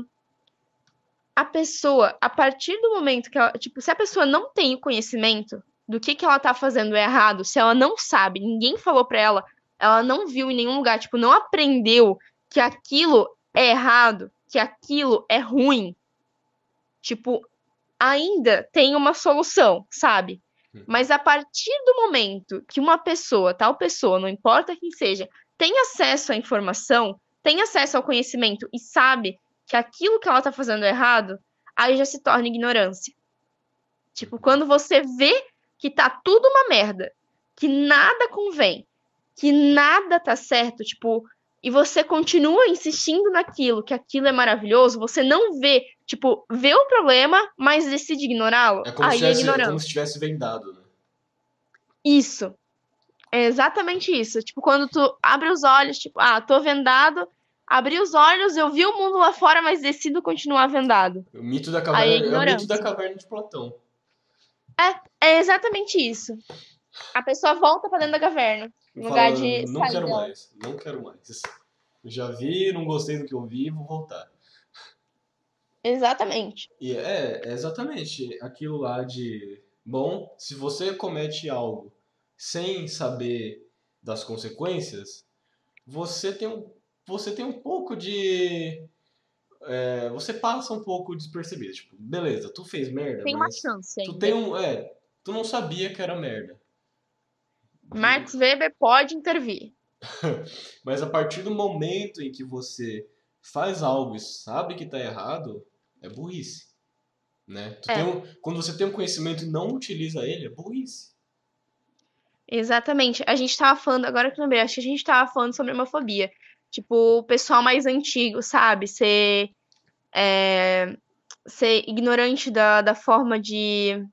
Speaker 2: a pessoa, a partir do momento que ela, tipo, se a pessoa não tem o conhecimento do que que ela tá fazendo errado, se ela não sabe, ninguém falou pra ela, ela não viu em nenhum lugar, tipo, não aprendeu que aquilo é errado, que aquilo é ruim, tipo, ainda tem uma solução, sabe? Mas a partir do momento que uma pessoa, tal pessoa, não importa quem seja, tem acesso à informação, tem acesso ao conhecimento e sabe que aquilo que ela tá fazendo é errado, aí já se torna ignorância. Tipo, quando você vê que tá tudo uma merda, que nada convém, que nada tá certo, tipo, e você continua insistindo naquilo, que aquilo é maravilhoso, você não vê, tipo, vê o problema, mas decide ignorá-lo.
Speaker 1: É como,
Speaker 2: aí
Speaker 1: se
Speaker 2: é
Speaker 1: tivesse, é
Speaker 2: ignorância.
Speaker 1: como se tivesse vendado, né?
Speaker 2: Isso. É exatamente isso. Tipo, quando tu abre os olhos, tipo, ah, tô vendado, abri os olhos, eu vi o mundo lá fora, mas decido continuar vendado.
Speaker 1: O mito da
Speaker 2: Aí é
Speaker 1: caverna é, o mito da caverna de Platão.
Speaker 2: É exatamente isso. A pessoa volta pra dentro da caverna. Em lugar de
Speaker 1: não
Speaker 2: sair
Speaker 1: quero
Speaker 2: dela.
Speaker 1: mais, não quero mais. Eu já vi, não gostei do que eu vi, vou voltar.
Speaker 2: Exatamente.
Speaker 1: E é, é exatamente aquilo lá de, bom, se você comete algo sem saber das consequências, você tem um, você tem um pouco de, é, você passa um pouco despercebido, tipo, beleza, tu fez merda,
Speaker 2: Tem uma chance
Speaker 1: tu
Speaker 2: ainda.
Speaker 1: tem um, é, tu não sabia que era merda.
Speaker 2: Max Weber pode intervir.
Speaker 1: Mas a partir do momento em que você faz algo e sabe que tá errado, é burrice. Né? Tu
Speaker 2: É.
Speaker 1: tem um- quando você tem um conhecimento e não utiliza ele, é burrice.
Speaker 2: Exatamente. A gente tava falando, agora que eu lembrei, acho que a gente tava falando sobre homofobia. Tipo, o pessoal mais antigo, sabe? Ser, é, ser ignorante da, da forma de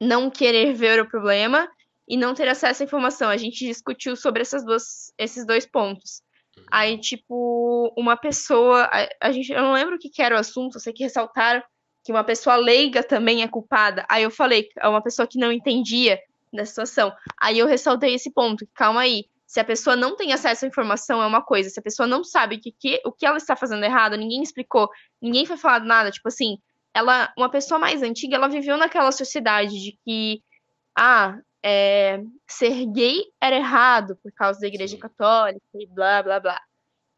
Speaker 2: não querer ver o problema e não ter acesso à informação. A gente discutiu sobre essas duas, esses dois pontos. Aí, tipo, uma pessoa. A, a gente, eu não lembro o que, que era o assunto, eu sei que ressaltaram que uma pessoa leiga também é culpada. Aí eu falei, é uma pessoa que não entendia da situação. Aí eu ressaltei esse ponto. Calma aí. Se a pessoa não tem acesso à informação, é uma coisa. Se a pessoa não sabe que, que, o que ela está fazendo errado, ninguém explicou, ninguém foi falado nada. Tipo assim, ela, uma pessoa mais antiga, ela viveu naquela sociedade de que, ah, é, ser gay era errado por causa da igreja católica e blá, blá, blá.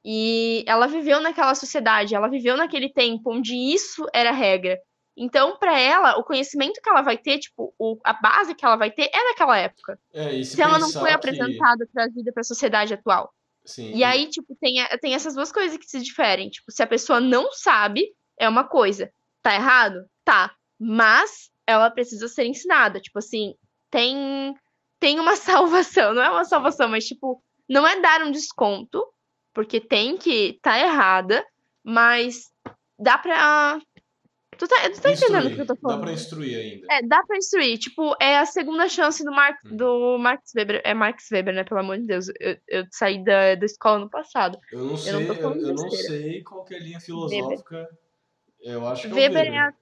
Speaker 2: E ela viveu naquela sociedade, ela viveu naquele tempo onde isso era regra. Então, para ela, o conhecimento que ela vai ter, tipo, o, a base que ela vai ter é daquela época.
Speaker 1: É, se,
Speaker 2: Se ela não foi
Speaker 1: que...
Speaker 2: apresentada, trazida para a sociedade atual.
Speaker 1: Sim,
Speaker 2: E aí, tipo, tem, a- tem essas duas coisas que se diferem. Tipo, se a pessoa não sabe, é uma coisa. Tá errado? Tá. Mas ela precisa ser ensinada. Tipo assim, tem, tem uma salvação. Não é uma salvação, mas, tipo, não é dar um desconto, porque tem que tá errada, mas dá pra. Tu tá, tu tá entendendo o que eu tô
Speaker 1: Dá
Speaker 2: falando?
Speaker 1: pra instruir ainda.
Speaker 2: É, dá pra instruir. Tipo, é a segunda chance do, Mark,
Speaker 1: Hum.
Speaker 2: do Marx Weber. É Marx Weber, né? Pelo amor de Deus. Eu, eu saí da, da escola no passado.
Speaker 1: Eu não sei,
Speaker 2: não tô
Speaker 1: eu, eu não sei qual que é a linha filosófica. Eu acho que é
Speaker 2: Weber é
Speaker 1: Weber.
Speaker 2: a...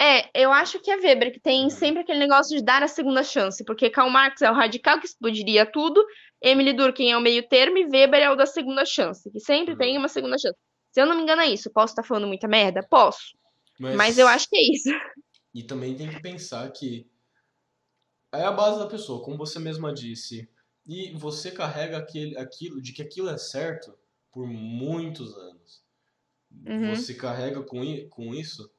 Speaker 2: É, eu acho que é Weber, que tem
Speaker 1: Uhum.
Speaker 2: sempre aquele negócio de dar a segunda chance, porque Karl Marx é o radical que explodiria tudo, Emily Durkheim é o meio termo e Weber é o da segunda chance, que sempre
Speaker 1: Uhum.
Speaker 2: tem uma segunda chance. Se eu não me engano é isso, posso estar falando muita merda? Posso, mas eu acho que é isso.
Speaker 1: E também tem que pensar que é a base da pessoa, como você mesma disse. E você carrega aquele, aquilo, de que aquilo é certo por muitos anos.
Speaker 2: Uhum.
Speaker 1: Você carrega com, com isso,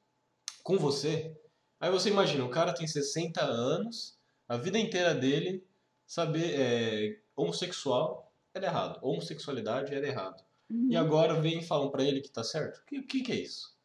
Speaker 1: com você. Aí você imagina, o cara tem 60 anos, a vida inteira dele, saber é, homossexual era errado, homossexualidade era errado. E agora vem e falam pra ele que tá certo? O que, que, que é isso?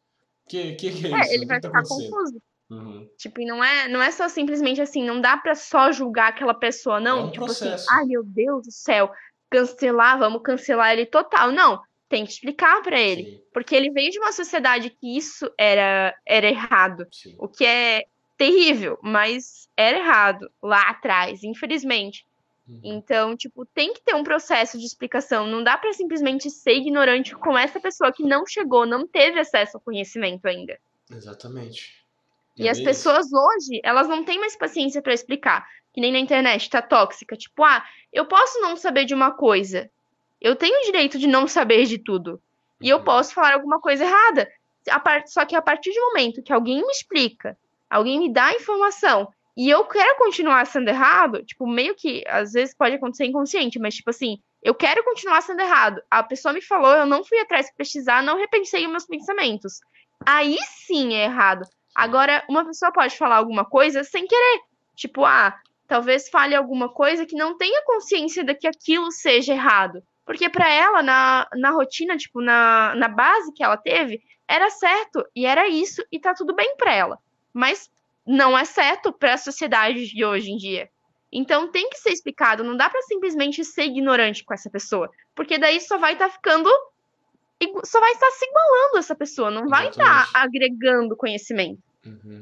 Speaker 1: Que, que, que é,
Speaker 2: É,
Speaker 1: isso?
Speaker 2: ele vai
Speaker 1: tá
Speaker 2: ficar confuso.
Speaker 1: Uhum.
Speaker 2: Tipo, e não é, não é só simplesmente assim, não dá pra só julgar aquela pessoa, não.
Speaker 1: É um
Speaker 2: tipo
Speaker 1: processo.
Speaker 2: assim, ai meu Deus do céu, cancelar, vamos cancelar ele total. Não, tem que explicar pra ele.
Speaker 1: Sim,
Speaker 2: Porque ele veio de uma sociedade que isso era, era errado.
Speaker 1: sim.
Speaker 2: O que é terrível, mas era errado lá atrás, infelizmente.
Speaker 1: Uhum.
Speaker 2: Então, tipo, tem que ter um processo de explicação. Não dá pra simplesmente ser ignorante com essa pessoa que não chegou, não teve acesso ao conhecimento ainda.
Speaker 1: Exatamente.
Speaker 2: E
Speaker 1: É
Speaker 2: as
Speaker 1: isso.
Speaker 2: pessoas hoje, elas não têm mais paciência pra explicar. Que nem na internet, tá tóxica. Tipo, ah, eu posso não saber de uma coisa. Eu tenho o direito de não saber de tudo. E eu
Speaker 1: Uhum.
Speaker 2: posso falar alguma coisa errada. Só que a partir do momento que alguém me explica, alguém me dá a informação, e eu quero continuar sendo errado, tipo, meio que às vezes pode acontecer inconsciente, mas tipo assim, eu quero continuar sendo errado. A pessoa me falou, eu não fui atrás pra pesquisar, não repensei os meus pensamentos. Aí sim é errado. Agora, uma pessoa pode falar alguma coisa sem querer. Tipo, ah, talvez fale alguma coisa que não tenha consciência de que aquilo seja errado. Porque pra ela, na, na rotina, tipo, na, na base que ela teve, era certo e era isso e tá tudo bem pra ela. Mas não é certo pra sociedade de hoje em dia. Então tem que ser explicado, não dá pra simplesmente ser ignorante com essa pessoa, porque daí só vai estar ficando igu- só vai estar se igualando essa pessoa, não vai estar
Speaker 1: Exatamente.
Speaker 2: agregando conhecimento.
Speaker 1: Uhum.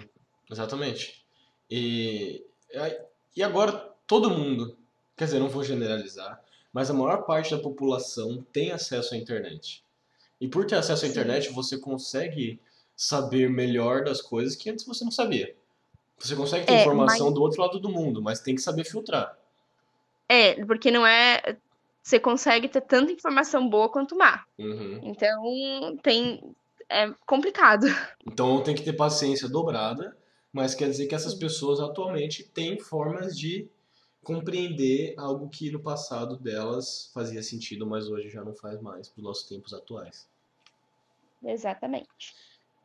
Speaker 1: Exatamente. E, e agora todo mundo, quer dizer, não vou generalizar, mas a maior parte da população tem acesso à internet. E por ter acesso à
Speaker 2: Sim.
Speaker 1: internet, você consegue saber melhor das coisas que antes você não sabia. Você consegue ter
Speaker 2: É,
Speaker 1: informação
Speaker 2: mas-
Speaker 1: do outro lado do mundo, mas tem que saber filtrar.
Speaker 2: É, porque não é. Você consegue ter tanta informação boa quanto má.
Speaker 1: Uhum.
Speaker 2: Então tem. É complicado.
Speaker 1: Então tem que ter paciência dobrada, mas quer dizer que essas pessoas atualmente têm formas de compreender algo que no passado delas fazia sentido, mas hoje já não faz mais para os nossos tempos atuais.
Speaker 2: Exatamente.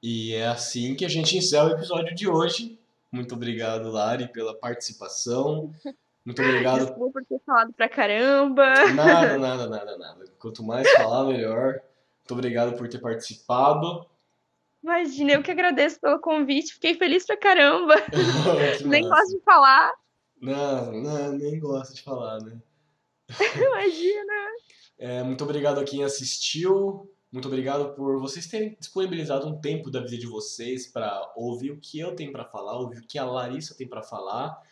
Speaker 1: E é assim que a gente encerra o episódio de hoje. Muito obrigado, Lari, pela participação. Muito obrigado.
Speaker 2: Desculpa por ter falado pra caramba.
Speaker 1: Nada, nada, nada, nada. Quanto mais falar, melhor. Muito obrigado por ter participado.
Speaker 2: Imagina, eu que agradeço pelo convite. Fiquei feliz pra caramba. Nem gosto de falar.
Speaker 1: Não, não, nem gosto de falar, né?
Speaker 2: Imagina.
Speaker 1: É, muito obrigado a quem assistiu. Muito obrigado por vocês terem disponibilizado um tempo da vida de vocês para ouvir o que eu tenho para falar, ouvir o que a Larissa tem para falar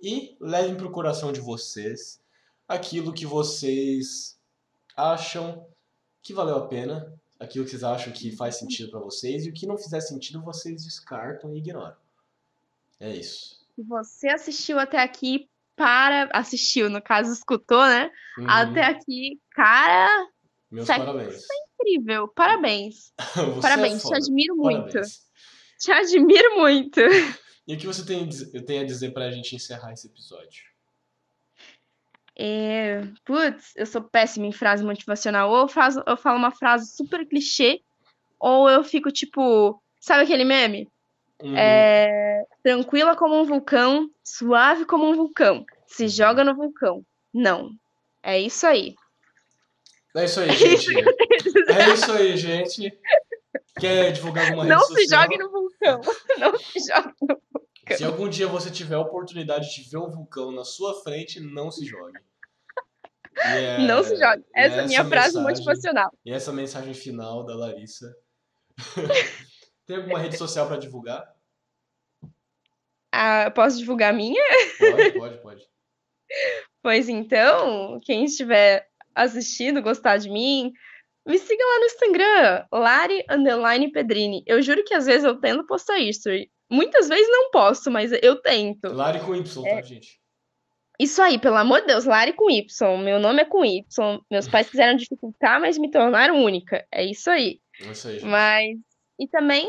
Speaker 1: e levem para o coração de vocês aquilo que vocês acham que valeu a pena, aquilo que vocês acham que faz sentido para vocês e o que não fizer sentido vocês descartam e ignoram. É isso.
Speaker 2: Você assistiu até aqui, para. Assistiu, no caso, escutou, né?
Speaker 1: Uhum.
Speaker 2: Até aqui, cara,
Speaker 1: Meus parabéns.
Speaker 2: Incrível. Parabéns.
Speaker 1: Você
Speaker 2: Parabéns,
Speaker 1: é
Speaker 2: te admiro muito.
Speaker 1: Parabéns.
Speaker 2: Te admiro muito.
Speaker 1: E o que você tem, tem a dizer pra gente encerrar esse episódio?
Speaker 2: É, putz, eu sou péssima em frase motivacional. Ou eu, faço, eu falo uma frase super clichê, ou eu fico tipo. Sabe aquele meme?
Speaker 1: Uhum.
Speaker 2: É, tranquila como um vulcão, suave como um vulcão. Se
Speaker 1: Uhum.
Speaker 2: joga no vulcão. Não. É isso aí.
Speaker 1: É isso aí, gente. É isso aí, gente. Quer divulgar alguma rede
Speaker 2: Não se
Speaker 1: social?
Speaker 2: jogue no vulcão. Não se jogue no
Speaker 1: Se algum dia você tiver a oportunidade de ver um vulcão na sua frente, não se jogue. É-
Speaker 2: Não se jogue.
Speaker 1: e
Speaker 2: Essa é a minha frase
Speaker 1: mensagem-
Speaker 2: motivacional.
Speaker 1: E essa mensagem final da Larissa. Tem alguma rede social para divulgar?
Speaker 2: Ah, posso divulgar a minha?
Speaker 1: Pode, pode, pode.
Speaker 2: Pois então, quem estiver assistindo, gostar de mim, me siga lá no Instagram, Lari Underline Pedrini. Eu juro que às vezes eu tento postar isso. Muitas vezes não posto, mas eu tento.
Speaker 1: Lari com Y,
Speaker 2: É.
Speaker 1: tá, gente?
Speaker 2: Isso aí, pelo amor de Deus, Lari com Y. Meu nome é com Y. Meus pais quiseram dificultar, mas me tornaram única. É isso aí.
Speaker 1: É isso aí, gente.
Speaker 2: Mas. E também,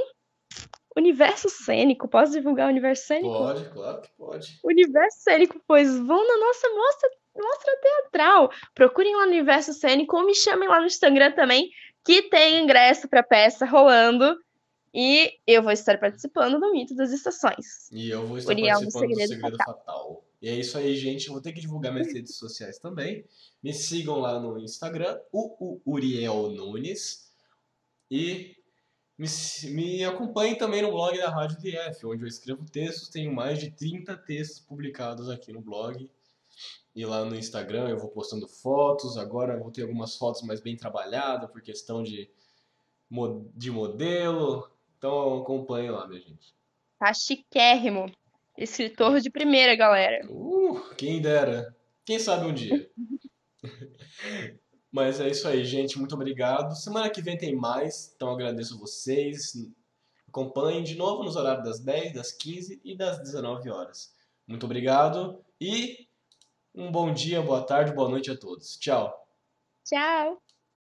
Speaker 2: universo cênico. Posso divulgar o universo cênico?
Speaker 1: Pode, claro que pode.
Speaker 2: Universo cênico, pois vão na nossa mostra, mostra teatral. Procurem lá no Universo Cênico ou me chamem lá no Instagram também, que tem ingresso para peça rolando. E eu vou estar participando do Mito das Estações.
Speaker 1: E eu vou estar
Speaker 2: Uriel
Speaker 1: participando do
Speaker 2: Segredo
Speaker 1: Segredo Fatal. E é isso aí, gente. Vou ter que divulgar minhas redes sociais também. Me sigam lá no Instagram, o, Uriel Nunes. E me, me acompanhem também no blog da Rádio DF, onde eu escrevo textos. Tenho mais de 30 textos publicados aqui no blog. E lá no Instagram eu vou postando fotos. Agora eu vou ter algumas fotos mais bem trabalhadas por questão de, de modelo. Então acompanhem lá, minha gente.
Speaker 2: Tá chiquérrimo. Escritor de primeira, galera.
Speaker 1: Uh, quem dera. Quem sabe um dia. Mas é isso aí, gente. Muito obrigado. Semana que vem tem mais, então agradeço vocês. Acompanhem de novo nos horários das 10, das 15 e das 19 horas. Muito obrigado e um bom dia, boa tarde, boa noite a todos. Tchau.
Speaker 2: Tchau.